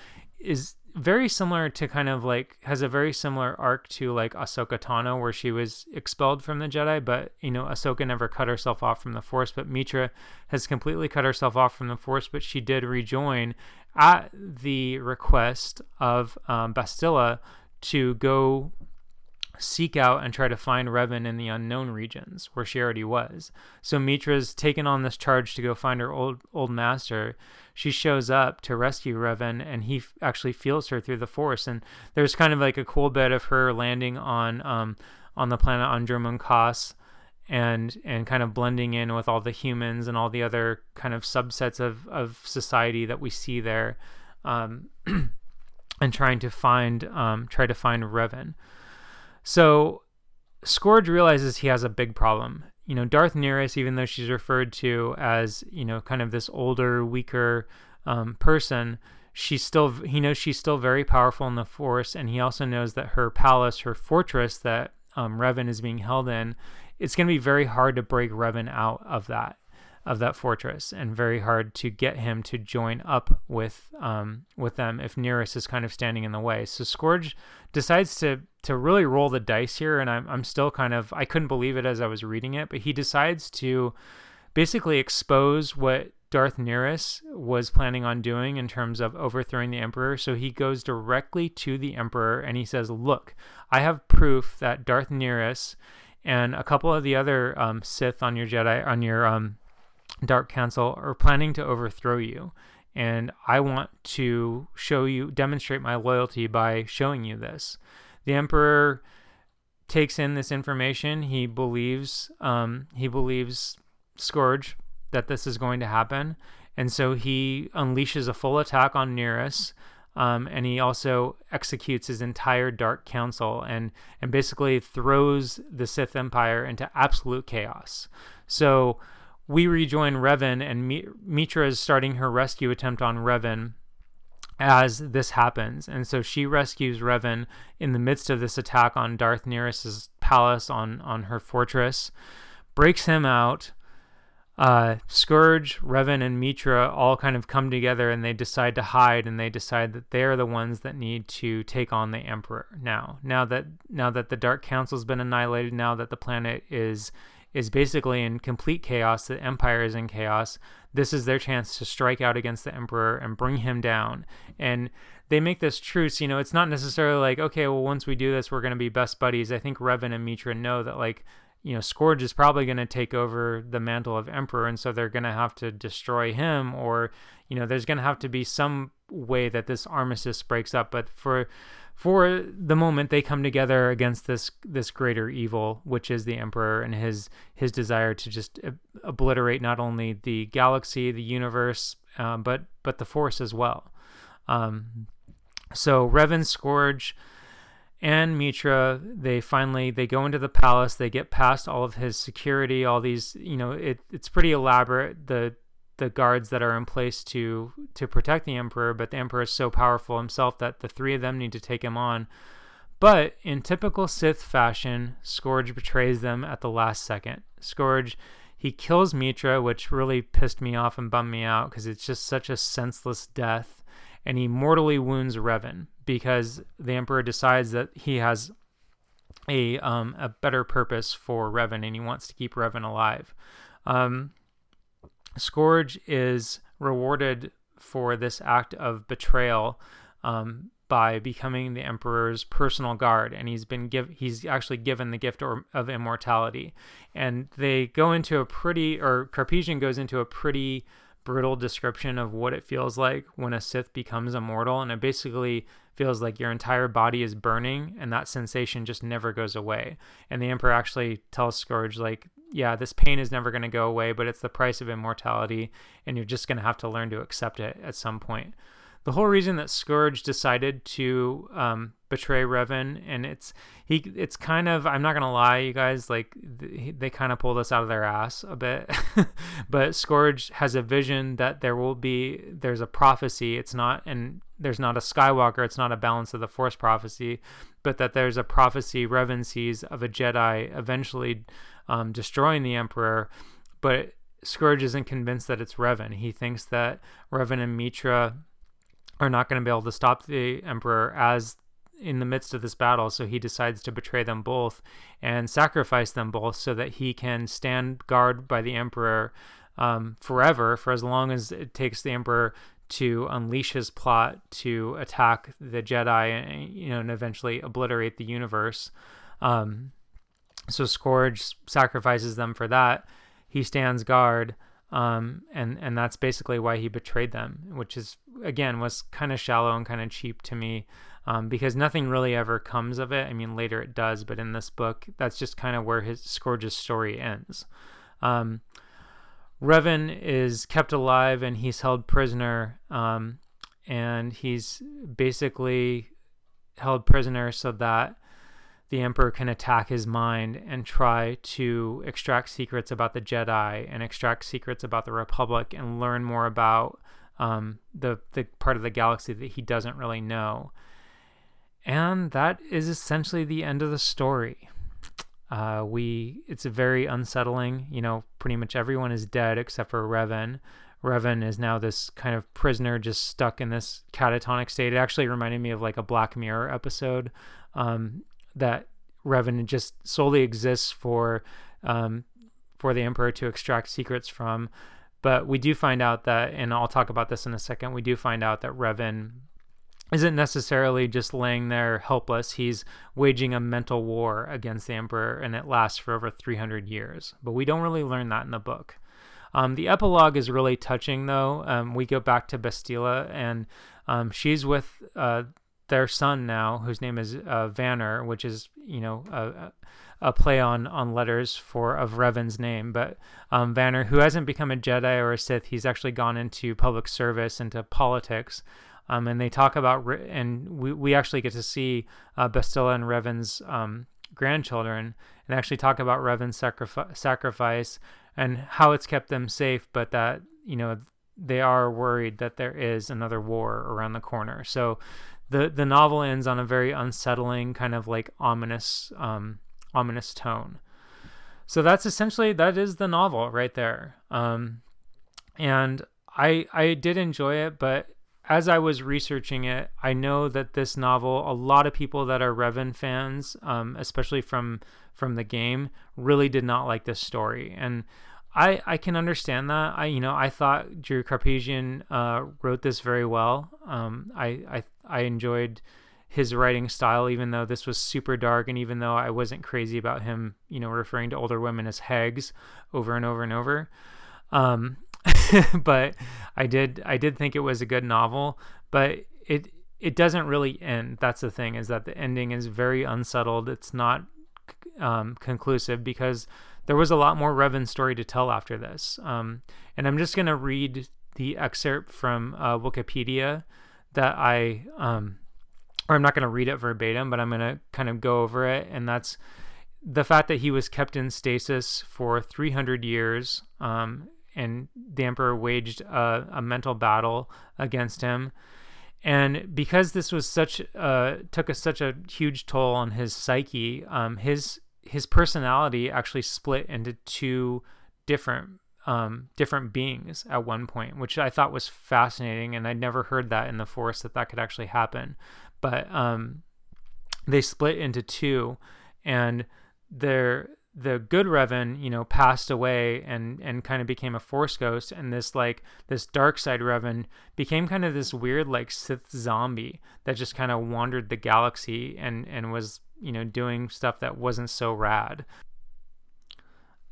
is very similar to kind of like has a very similar arc to like Ahsoka Tano, where she was expelled from the Jedi, but you know Ahsoka never cut herself off from the Force, but Meetra has completely cut herself off from the Force, but she did rejoin at the request of um, Bastila to go seek out and try to find Revan in the unknown regions where she already was. So Meetra's taken on this charge to go find her old old master. She shows up to rescue Revan, and he f- actually feels her through the Force. And there's kind of like a cool bit of her landing on um, on the planet Andromon Kos and and kind of blending in with all the humans and all the other kind of subsets of of society that we see there. Um, and trying to find um, try to find Revan. So Scourge realizes he has a big problem. You know, Darth Nyriss, even though she's referred to as you know kind of this older, weaker um, person, she's still he knows she's still very powerful in the Force, and he also knows that her palace, her fortress that um, Revan is being held in, it's going to be very hard to break Revan out of that of that fortress and very hard to get him to join up with um, with them if Nyriss is kind of standing in the way. So Scourge decides to to really roll the dice here, and I'm I'm still kind of I couldn't believe it as I was reading it, but he decides to basically expose what Darth Nyriss was planning on doing in terms of overthrowing the Emperor. So he goes directly to the Emperor and he says, "Look, I have proof that Darth Nyriss." And a couple of the other um, Sith on your Jedi on your um, Dark Council are planning to overthrow you. And I want to show you, demonstrate my loyalty by showing you this. The Emperor takes in this information. He believes, um, he believes Scourge that this is going to happen, and so he unleashes a full attack on Nyriss. Um, and he also executes his entire Dark Council and and basically throws the Sith Empire into absolute chaos. So we rejoin Revan, and Meetra is starting her rescue attempt on Revan as this happens. And so she rescues Revan in the midst of this attack on Darth Nyriss's palace, on, on her fortress, breaks him out. Uh, Scourge, Revan, and Meetra all kind of come together and they decide to hide and they decide that they're the ones that need to take on the Emperor now. Now that now that the Dark Council's been annihilated, now that the planet is is basically in complete chaos. The Empire is in chaos. This is their chance to strike out against the Emperor and bring him down. And they make this truce. You know, it's not necessarily like, okay, well, once we do this, we're going to be best buddies. I think Revan and Meetra know that, like, you know, Scourge is probably going to take over the mantle of Emperor, and so they're going to have to destroy him, or, you know, there's going to have to be some way that this armistice breaks up. But for for the moment they come together against this this greater evil which is the emperor and his his desire to just obliterate not only the galaxy the universe um, but but the force as well um, so revan scourge and meetra they finally they go into the palace. They get past all of his security, all these, you know, it, it's pretty elaborate. The the guards that are in place to to protect the emperor but the emperor is so powerful himself that the three of them need to take him on. But in typical sith fashion scourge betrays them at the last second. Scourge he kills Meetra, which really pissed me off and bummed me out because it's just such a senseless death and he mortally wounds revan because the emperor decides that he has a um, a better purpose for revan and he wants to keep revan alive. Um, Scourge is rewarded for this act of betrayal um, by becoming the emperor's personal guard, and he's been give he's actually given the gift or, of immortality. And they go into a pretty, or Karpyshyn goes into a pretty brutal description of what it feels like when a Sith becomes immortal, and it basically feels like your entire body is burning, and that sensation just never goes away. And the Emperor actually tells Scourge like yeah, this pain is never going to go away, but it's the price of immortality, and you're just going to have to learn to accept it at some point the whole reason that Scourge decided to um, betray Revan, and it's he, it's kind of I'm not gonna lie, you guys, like they, they kind of pulled us out of their ass a bit, but Scourge has a vision that there will be there's a prophecy. It's not and there's not a Skywalker. It's not a balance of the Force prophecy, but that there's a prophecy Revan sees of a Jedi eventually um, destroying the Emperor, but Scourge isn't convinced that it's Revan. He thinks that Revan and Meetra are not going to be able to stop the emperor as in the midst of this battle so he decides to betray them both and sacrifice them both so that he can stand guard by the emperor um, forever for as long as it takes the emperor to unleash his plot to attack the jedi and you know and eventually obliterate the universe um, so scourge sacrifices them for that he stands guard um, and and that's basically why he betrayed them, which is again was kind of shallow and kind of cheap to me, um, because nothing really ever comes of it. I mean, later it does, but in this book, that's just kind of where his Scourge's story ends. Um, Revan is kept alive and he's held prisoner, um, and he's basically held prisoner so that the Emperor can attack his mind and try to extract secrets about the Jedi and extract secrets about the Republic and learn more about um, the the part of the galaxy that he doesn't really know. And that is essentially the end of the story. Uh, we it's a very unsettling. You know, pretty much everyone is dead except for Revan. Revan is now this kind of prisoner just stuck in this catatonic state. It actually reminded me of like a Black Mirror episode um, that Revan just solely exists for um, for the Emperor to extract secrets from. But we do find out that, and I'll talk about this in a second. We do find out that Revan isn't necessarily just laying there helpless. He's waging a mental war against the Emperor, and it lasts for over 300 years. But we don't really learn that in the book. Um, the epilogue is really touching, though. Um, we go back to Bastila, and um, she's with uh, their son now, whose name is uh, Vaner, which is you know a, a, play on on letters for of Revan's name. But um, Vaner, who hasn't become a Jedi or a Sith, he's actually gone into public service, into politics. Um, and they talk about, and we, we actually get to see uh, Bastila and Revan's um, grandchildren, and actually talk about Revan's sacrifice, sacrifice and how it's kept them safe, but that you know they are worried that there is another war around the corner. So the the novel ends on a very unsettling kind of like ominous um, ominous tone. So that's essentially that is the novel right there. Um, and I I did enjoy it, but as I was researching it, I know that this novel, a lot of people that are Revan fans, um, especially from from the game, really did not like this story. And I, I can understand that. I you know I thought Drew Karpyshyn uh, wrote this very well. Um, I, I I enjoyed his writing style, even though this was super dark, and even though I wasn't crazy about him, you know, referring to older women as hags over and over and over. Um, but I did I did think it was a good novel, but it it doesn't really end. That's the thing is that the ending is very unsettled. It's not um, conclusive because there was a lot more Revan story to tell after this. Um, and I'm just to read the excerpt from uh, Wikipedia that I, um, or I'm not to read it verbatim, but I'm to kind of go over it. And that's the fact that he was kept in stasis for 300 years. Um, and the Emperor waged a, a, mental battle against him. And because this was such, uh, took a, such a huge toll on his psyche, um, his his personality actually split into two different um, different beings at one point, which I thought was fascinating, and I'd never heard that in the Force that that could actually happen. But um, they split into two, and their the good Revan, you know, passed away and and kind of became a Force ghost, and this like this dark side Revan became kind of this weird like Sith zombie that just kind of wandered the galaxy and and was you know, doing stuff that wasn't so rad.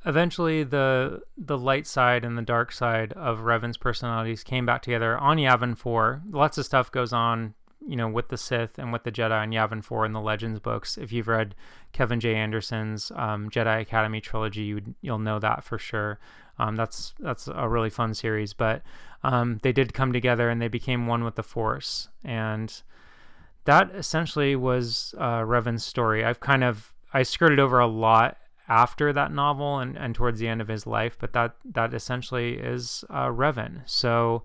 Eventually, the the light side and the dark side of Revan's personalities came back together on Yavin 4. Lots of stuff goes on you know with the Sith and with the Jedi and Yavin 4 in the Legends books. If you've read Kevin J. Anderson's um, Jedi Academy trilogy, you you'll know that for sure. Um, that's that's a really fun series. But um, they did come together and they became one with the Force, and that essentially was uh, Revan's story. I've kind of I skirted over a lot after that novel and, and towards the end of his life, but that that essentially is uh, Revan. So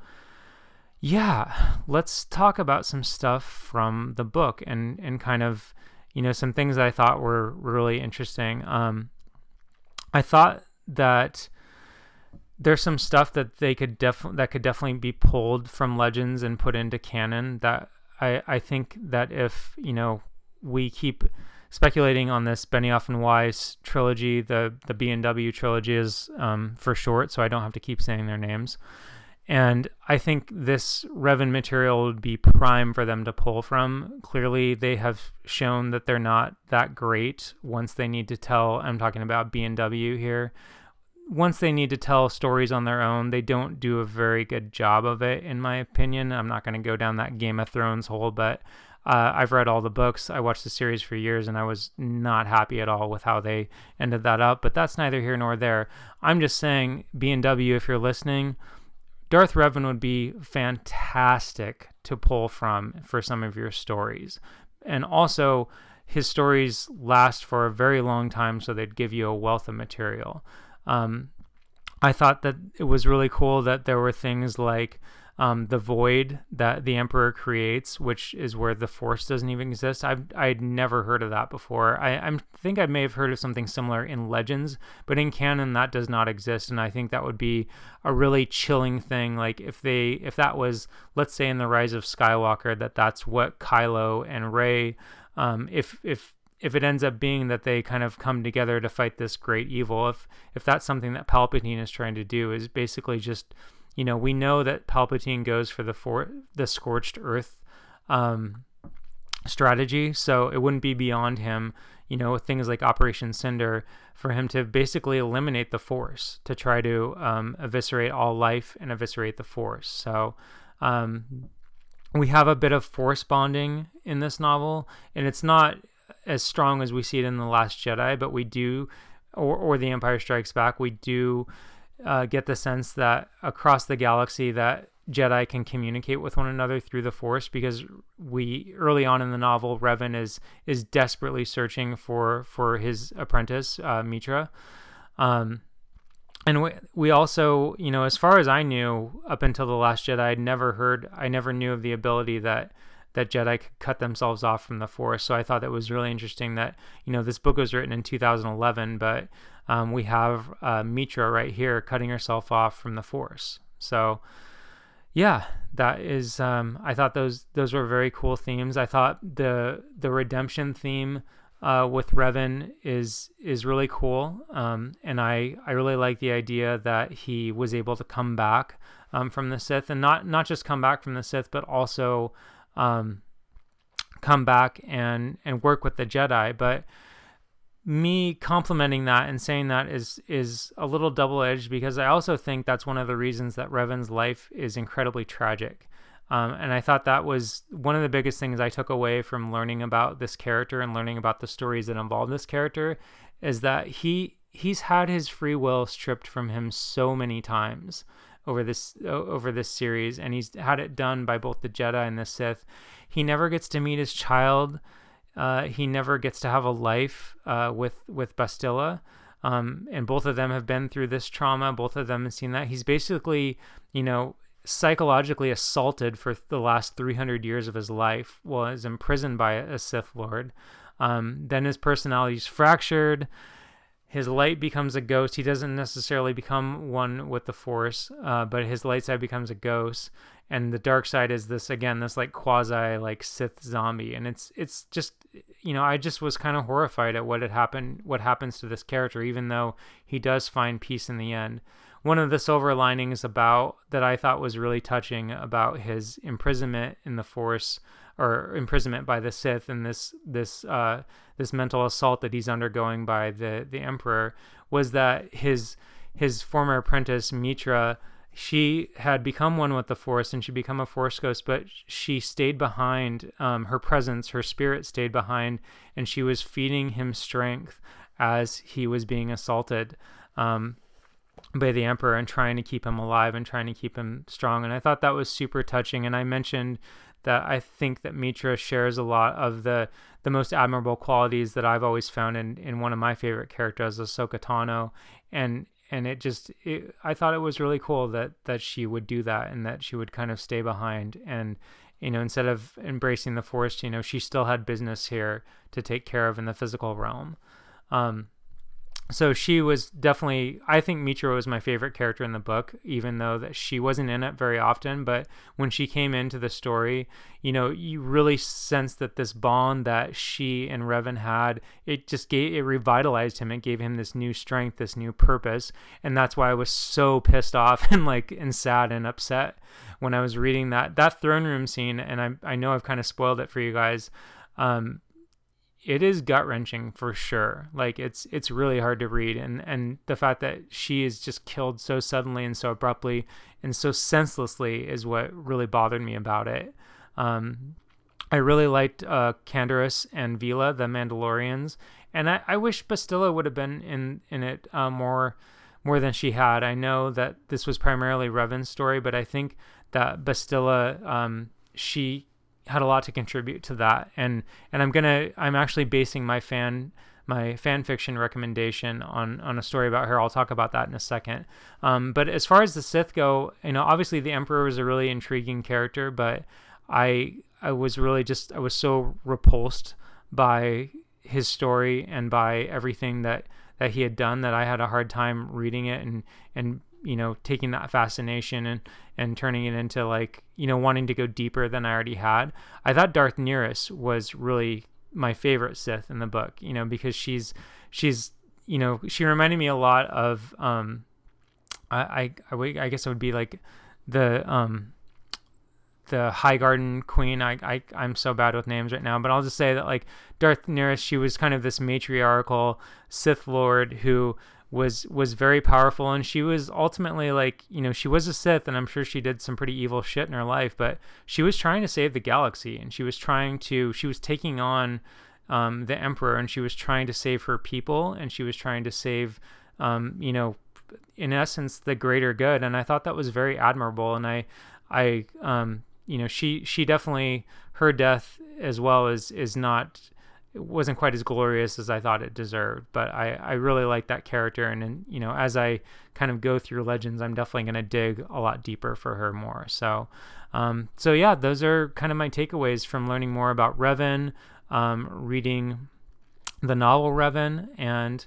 yeah, let's talk about some stuff from the book and and kind of you know some things that I thought were really interesting. Um, I thought that there's some stuff that they could definitely that could definitely be pulled from legends and put into canon that I I think that if you know we keep speculating on this Benioff and Weiss trilogy, the the B and W trilogy is um, for short, so I don't have to keep saying their names. And I think this Revan material would be prime for them to pull from. Clearly, they have shown that they're not that great once they need to tell. I'm talking about B and W here. Once they need to tell stories on their own, they don't do a very good job of it, in my opinion. I'm not going to go down that Game of Thrones hole, but uh, I've read all the books. I watched the series for years, and I was not happy at all with how they ended that up. But that's neither here nor there. I'm just saying, B and W, if you're listening Darth Revan would be fantastic to pull from for some of your stories. And also, his stories last for a very long time, so they'd give you a wealth of material. Um, I thought that it was really cool that there were things like um, the void that the Emperor creates, which is where the Force doesn't even exist. I've I'd never heard of that before. I i think I may have heard of something similar in Legends, but in canon that does not exist, and I think that would be a really chilling thing. Like if they if that was let's say in the Rise of Skywalker that that's what Kylo and Rey, um, if if if it ends up being that they kind of come together to fight this great evil, if if that's something that Palpatine is trying to do, is basically just you know, we know that Palpatine goes for the for the scorched earth um, strategy, so it wouldn't be beyond him, you know, things like Operation Cinder, for him to basically eliminate the Force to try to um, eviscerate all life and eviscerate the Force. So. Um, we have a bit of force bonding in this novel, and it's not as strong as we see it in the Last Jedi, but we do, or or the Empire Strikes Back, we do uh, get the sense that across the galaxy that Jedi can communicate with one another through the Force because we early on in the novel Revan is is desperately searching for for his apprentice uh, Meetra, um, and we we also you know as far as I knew up until the Last Jedi I'd never heard I never knew of the ability that that Jedi could cut themselves off from the Force. So I thought that was really interesting that you know this book was written in 2011, but um, we have uh, Meetra right here cutting herself off from the Force. So yeah, that is. Um, I thought those those were very cool themes. I thought the the redemption theme uh, with Revan is is really cool, um, and I I really like the idea that he was able to come back um, from the Sith, and not not just come back from the Sith, but also um, come back and and work with the Jedi. But me complimenting that and saying that is is a little double edged because I also think that's one of the reasons that Revan's life is incredibly tragic. Um, and I thought that was one of the biggest things I took away from learning about this character and learning about the stories that involve this character is that he he's had his free will stripped from him so many times over this over this series and he's had it done by both the Jedi and the Sith. He never gets to meet his child uh, he never gets to have a life uh, with with Bastila. Um, and both of them have been through this trauma. Both of them have seen that. He's basically, you know, psychologically assaulted for the last 300 years of his life while he's imprisoned by a Sith Lord. Um, then his personality is fractured. His light becomes a ghost. He doesn't necessarily become one with the Force, uh, but his light side becomes a ghost. And the dark side is this again this like quasi like sith zombie. And it's it's just you know i just was kind of horrified at what had happened what happens to this character even though he does find peace in the end. One of the silver linings about that i thought was really touching about his imprisonment in the force or imprisonment by the sith and this this uh this mental assault that he's undergoing by the the emperor was that his his former apprentice Meetra she had become one with the force and she become a force ghost but she stayed behind um, her presence her spirit stayed behind and she was feeding him strength as he was being assaulted um, by the emperor and trying to keep him alive and trying to keep him strong. And i thought that was super touching. And i mentioned that i think that meetra shares a lot of the the most admirable qualities that i've always found in in one of my favorite characters ahsoka tano. And and it just it, I thought it was really cool that that she would do that and that she would kind of stay behind. And you know instead of embracing the forest you know she still had business here to take care of in the physical realm. Um, so she was definitely i think meetra was my favorite character in the book even though that she wasn't in it very often. But when she came into the story you know you really sense that this bond that she and revan had it just gave it revitalized him. It gave him this new strength this new purpose. And that's why i was so pissed off and like and sad and upset when i was reading that that throne room scene. And i, I know i've kind of spoiled it for you guys. Um, it is gut wrenching for sure. Like it's it's really hard to read, and and the fact that she is just killed so suddenly and so abruptly and so senselessly is what really bothered me about it. Um, I really liked uh, Canderous and Vila, the Mandalorians, and I, I wish Bastila would have been in in it uh, more more than she had. I know that this was primarily Revan's story, but I think that Bastila um, she had a lot to contribute to that. And and i'm gonna i'm actually basing my fan my fan fiction recommendation on on a story about her. I'll talk about that in a second. Um, but as far as the sith go you know obviously the emperor was a really intriguing character but i i was really just i was so repulsed by his story and by everything that that he had done that i had a hard time reading it and and you know taking that fascination and and turning it into like you know wanting to go deeper than I already had. I thought Darth Nihilus was really my favorite Sith in the book, you know, because she's she's you know she reminded me a lot of um I I, I guess it would be like the um the High Garden Queen. I, I I'm so bad with names right now, but I'll just say that like Darth Nihilus, she was kind of this matriarchal Sith Lord who was was very powerful. And she was ultimately like you know she was a sith and i'm sure she did some pretty evil shit in her life but she was trying to save the galaxy and she was trying to she was taking on um, the emperor and she was trying to save her people and she was trying to save um, you know in essence the greater good. And i thought that was very admirable. And i i um, you know she she definitely her death as well is is not it wasn't quite as glorious as I thought it deserved. But I, I really like that character, and, and you know, as I kind of go through Legends, I'm definitely going to dig a lot deeper for her more. So, um, so yeah, those are kind of my takeaways from learning more about Revan, um, reading the novel Revan, and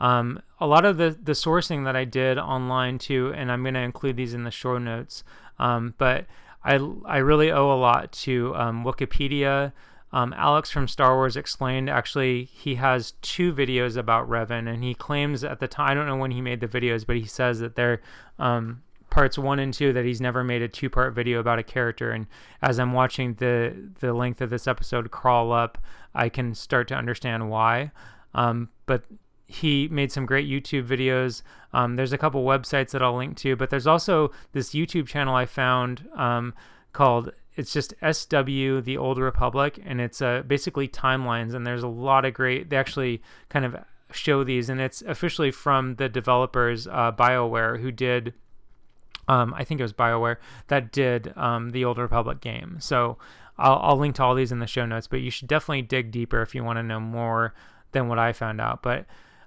um, a lot of the the sourcing that I did online too. And I'm going to include these in the show notes. Um, but I I really owe a lot to um, Wikipedia. Um, Alex from Star Wars explained actually he has two videos about Revan, and he claims at the time I don't know when he made the videos, but he says that they're um, parts one and two that he's never made a two part video about a character. And as I'm watching the the length of this episode crawl up, I can start to understand why. Um, but he made some great YouTube videos. Um, there's a couple websites that I'll link to, but there's also this YouTube channel I found um, called it's just SW the Old Republic, and it's uh, basically timelines. And there's a lot of great. They actually kind of show these, and it's officially from the developers uh, BioWare who did. Um, I think it was BioWare that did um, the Old Republic game. So I'll, I'll link to all these in the show notes. But you should definitely dig deeper if you want to know more than what I found out. But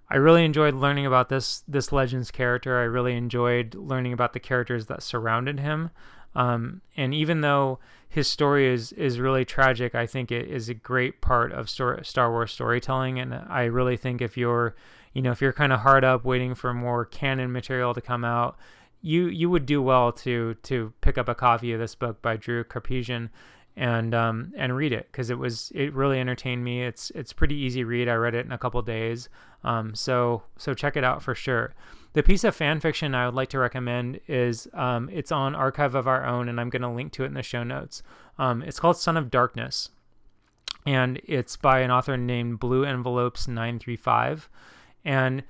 I really enjoyed learning about this this Legends character. I really enjoyed learning about the characters that surrounded him. Um, and even though his story is is really tragic, I think it is a great part of Star Wars storytelling. And I really think if you're, you know, if you're kind of hard up waiting for more canon material to come out, you you would do well to to pick up a copy of this book by Drew Karpyshyn and um, and read it because it was it really entertained me. It's it's pretty easy read. I read it in a couple days. Um, so so check it out for sure. The piece of fan fiction I would like to recommend is um, it's on Archive of Our Own, and I'm going to link to it in the show notes. Um, it's called Son of Darkness, and it's by an author named Blue Envelopes 935. And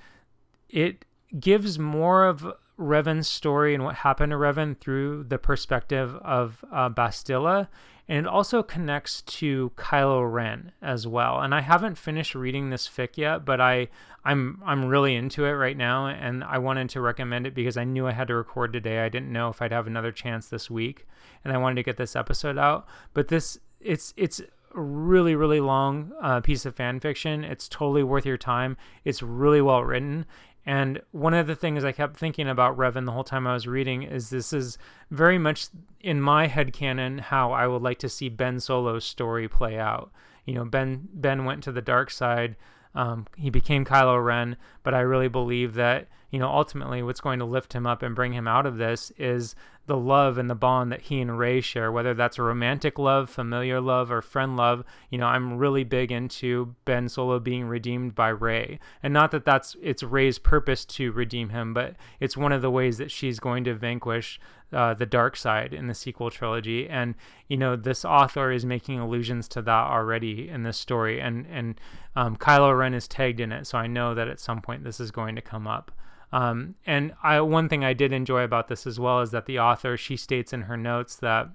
it gives more of Revan's story and what happened to Revan through the perspective of uh, Bastila, and it also connects to Kylo Ren as well. And I haven't finished reading this fic yet, but I I'm I'm really into it right now, and I wanted to recommend it because I knew I had to record today. I didn't know if I'd have another chance this week, and I wanted to get this episode out. But this it's it's a really really long uh, piece of fan fiction. It's totally worth your time. It's really well written, and one of the things I kept thinking about Revan the whole time I was reading is this is very much in my head canon how I would like to see Ben Solo's story play out. You know, Ben Ben went to the dark side. Um, he became Kylo Ren, but I really believe that you know ultimately what's going to lift him up and bring him out of this is the love and the bond that he and Rey share, whether that's a romantic love, familiar love, or friend love. You know, I'm really big into Ben Solo being redeemed by Rey. and not that that's it's Rey's purpose to redeem him, but it's one of the ways that she's going to vanquish uh, the dark side in the sequel trilogy. And you know, this author is making allusions to that already in this story, and and um, Kylo Ren is tagged in it, so I know that at some point this is going to come up. Um, and I, one thing I did enjoy about this as well is that the author she states in her notes that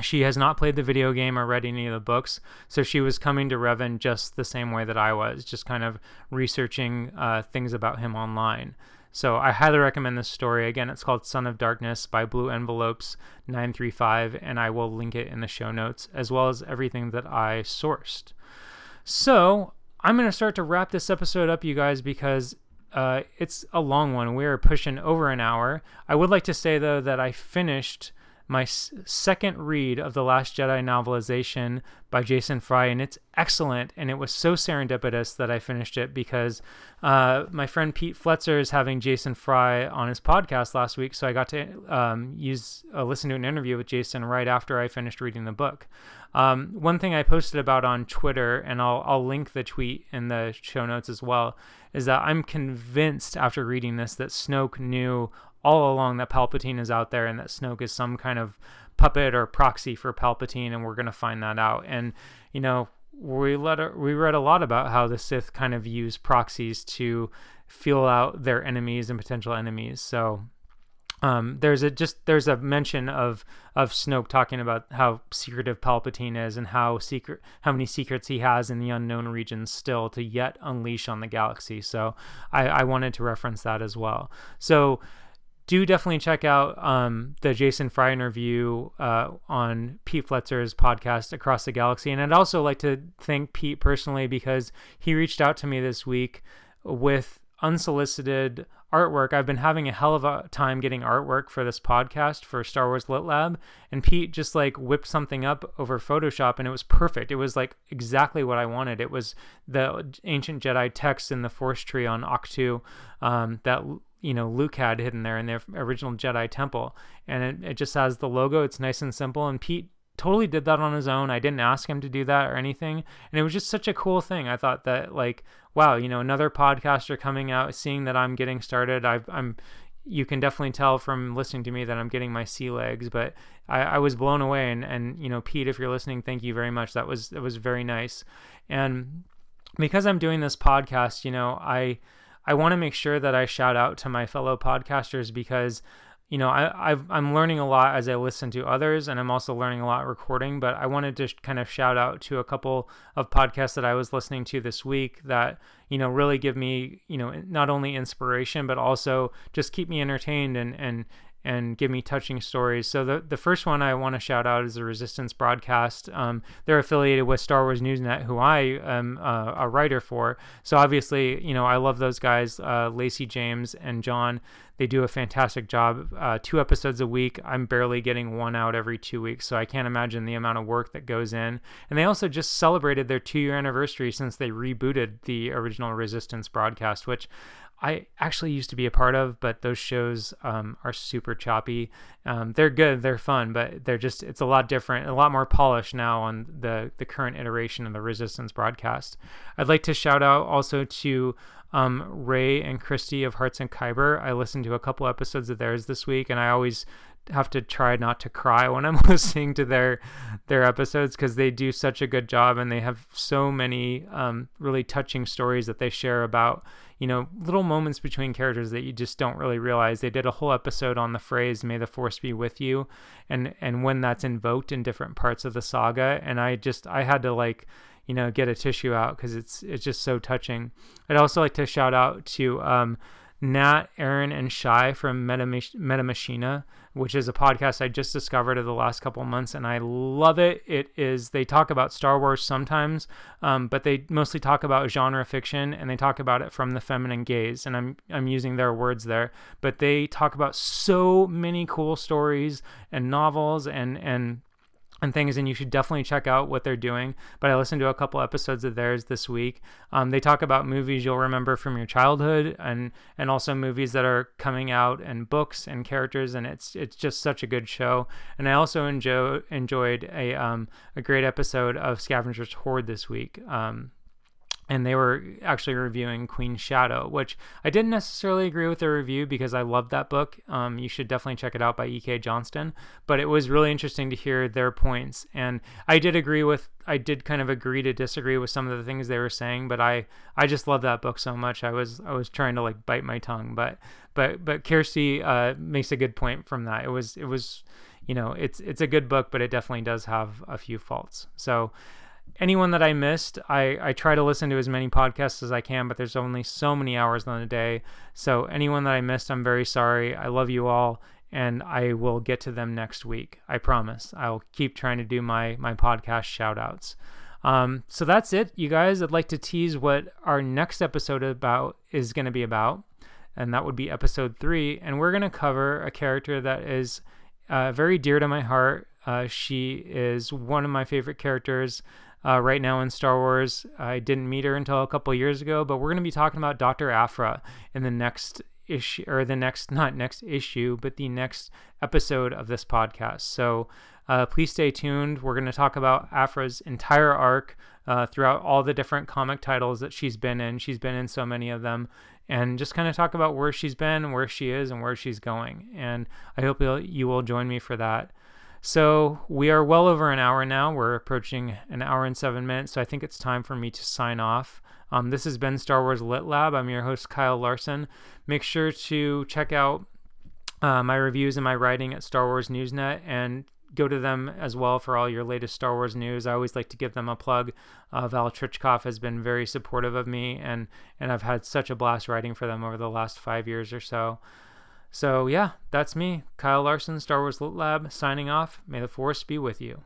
she has not played the video game or read any of the books, so she was coming to Revan just the same way that I was, just kind of researching uh, things about him online. So I highly recommend this story. Again, it's called Son of Darkness by Blue Envelopes 935, and I will link it in the show notes as well as everything that I sourced. So I'm going to start to wrap this episode up, you guys, because uh, it's a long one. We're pushing over an hour. I would like to say, though, that I finished my second read of the Last Jedi novelization by Jason Fry, and it's excellent. And it was so serendipitous that I finished it because uh, my friend Pete Fletzer is having Jason Fry on his podcast last week, so I got to um, use uh, listen to an interview with Jason right after I finished reading the book. Um, one thing I posted about on Twitter, and I'll I'll link the tweet in the show notes as well, is that I'm convinced after reading this that Snoke knew all along that Palpatine is out there and that Snoke is some kind of puppet or proxy for Palpatine, and we're gonna find that out. And you know, we let we read a lot about how the Sith kind of use proxies to feel out their enemies and potential enemies. So um, there's a just there's a mention of of Snoke talking about how secretive Palpatine is and how secret how many secrets he has in the unknown regions still to yet unleash on the galaxy. So I, I wanted to reference that as well. So do definitely check out um, the Jason Fry interview uh, on Pete Fletzer's podcast Across the Galaxy. And I'd also like to thank Pete personally because he reached out to me this week with unsolicited artwork. I've been having a hell of a time getting artwork for this podcast for Star Wars Lit Lab, and Pete just like whipped something up over Photoshop, and it was perfect. It was like exactly what I wanted. It was the ancient Jedi text in the Force tree on Ahch-To um, that you know Luke had hidden there in the original Jedi temple, and it, it just has the logo. It's nice and simple, and Pete totally did that on his own. I didn't ask him to do that or anything. And it was just such a cool thing. I thought that like, wow, you know, another podcaster coming out, seeing that I'm getting started. i am you can definitely tell from listening to me that I'm getting my sea legs, but I, I was blown away. And, and, you know, Pete, if you're listening, thank you very much. That was, that was very nice. And because I'm doing this podcast, you know, I, I want to make sure that I shout out to my fellow podcasters because you know, I, i am learning a lot as I listen to others, and I'm also learning a lot recording. But I wanted to kind of shout out to a couple of podcasts that I was listening to this week that you know really give me you know not only inspiration but also just keep me entertained and and and give me touching stories. So the the first one I want to shout out is the Resistance broadcast. Um, they're affiliated with Star Wars Newsnet, who I am uh, a writer for. So obviously, you know, I love those guys, uh, Lacey James and John. They do a fantastic job. Uh, two episodes a week. I'm barely getting one out every two weeks, so I can't imagine the amount of work that goes in. And they also just celebrated their two year anniversary since they rebooted the original Resistance broadcast, which I actually used to be a part of, but those shows um, are super choppy. Um, they're good, they're fun, but they're just it's a lot different, a lot more polished now on the the current iteration of the Resistance broadcast. I'd like to shout out also to um, Ray and Christy of Hearts and Kyber. I listened to a couple episodes of theirs this week, and I always have to try not to cry when I'm listening to their their episodes because they do such a good job and they have so many um, really touching stories that they share about you know, little moments between characters that you just don't really realize. They did a whole episode on the phrase "May the Force be with you," and and when that's invoked in different parts of the saga. And I just I had to like you know get a tissue out because it's it's just so touching. I'd also like to shout out to um, Nat, Aaron, and Shy from Meta, Meta Machina, which is a podcast I just discovered in the last couple months, and I love it. It is they talk about Star Wars sometimes, um, but they mostly talk about genre fiction, and they talk about it from the feminine gaze. And I'm I'm using their words there, but they talk about so many cool stories and novels and and and things and you should definitely check out what they're doing. But i listened to a couple episodes of theirs this week. Um, they talk about movies you'll remember from your childhood and and also movies that are coming out and books and characters and it's it's just such a good show. And i also enjoy, enjoyed a um, a great episode of scavengers hoard this week. Um, and they were actually reviewing Queen Shadow, which I didn't necessarily agree with the review because I loved that book. Um, you should definitely check it out by E.K. Johnston. But it was really interesting to hear their points, and I did agree with, I did kind of agree to disagree with some of the things they were saying. But I, I just love that book so much. I was, I was trying to like bite my tongue, but, but, but Kirsty uh, makes a good point from that. It was, it was, you know, it's, it's a good book, but it definitely does have a few faults. So anyone that I missed, I, I try to listen to as many podcasts as I can, but there's only so many hours in a day. So anyone that I missed, I'm very sorry. I love you all, and I will get to them next week. I promise. I'll keep trying to do my my podcast shout outs. Um, so that's it, you guys. I'd like to tease what our next episode about is going to be about, and that would be episode three. And we're going to cover a character that is uh, very dear to my heart. Uh, she is one of my favorite characters uh, right now in Star Wars. I didn't meet her until a couple years ago, but we're going to be talking about Dr. Aphra in the next issue, or the next, not next issue, but the next episode of this podcast. So uh, please stay tuned. We're going to talk about Aphra's entire arc uh, throughout all the different comic titles that she's been in. She's been in so many of them. And just kind of talk about where she's been, where she is, and where she's going. And I hope you will join me for that. So we are well over an hour now. We're approaching an hour and seven minutes. So I think it's time for me to sign off. Um, this has been Star Wars Lit Lab. I'm your host, Kyle Larson. Make sure to check out uh, my reviews and my writing at Star Wars Newsnet and go to them as well for all your latest Star Wars news. I always like to give them a plug. Uh, Val Trichkov has been very supportive of me, and, and I've had such a blast writing for them over the last five years or so. So, yeah, that's me, Kyle Larson, Star Wars Lit Lab, signing off. May the Force be with you.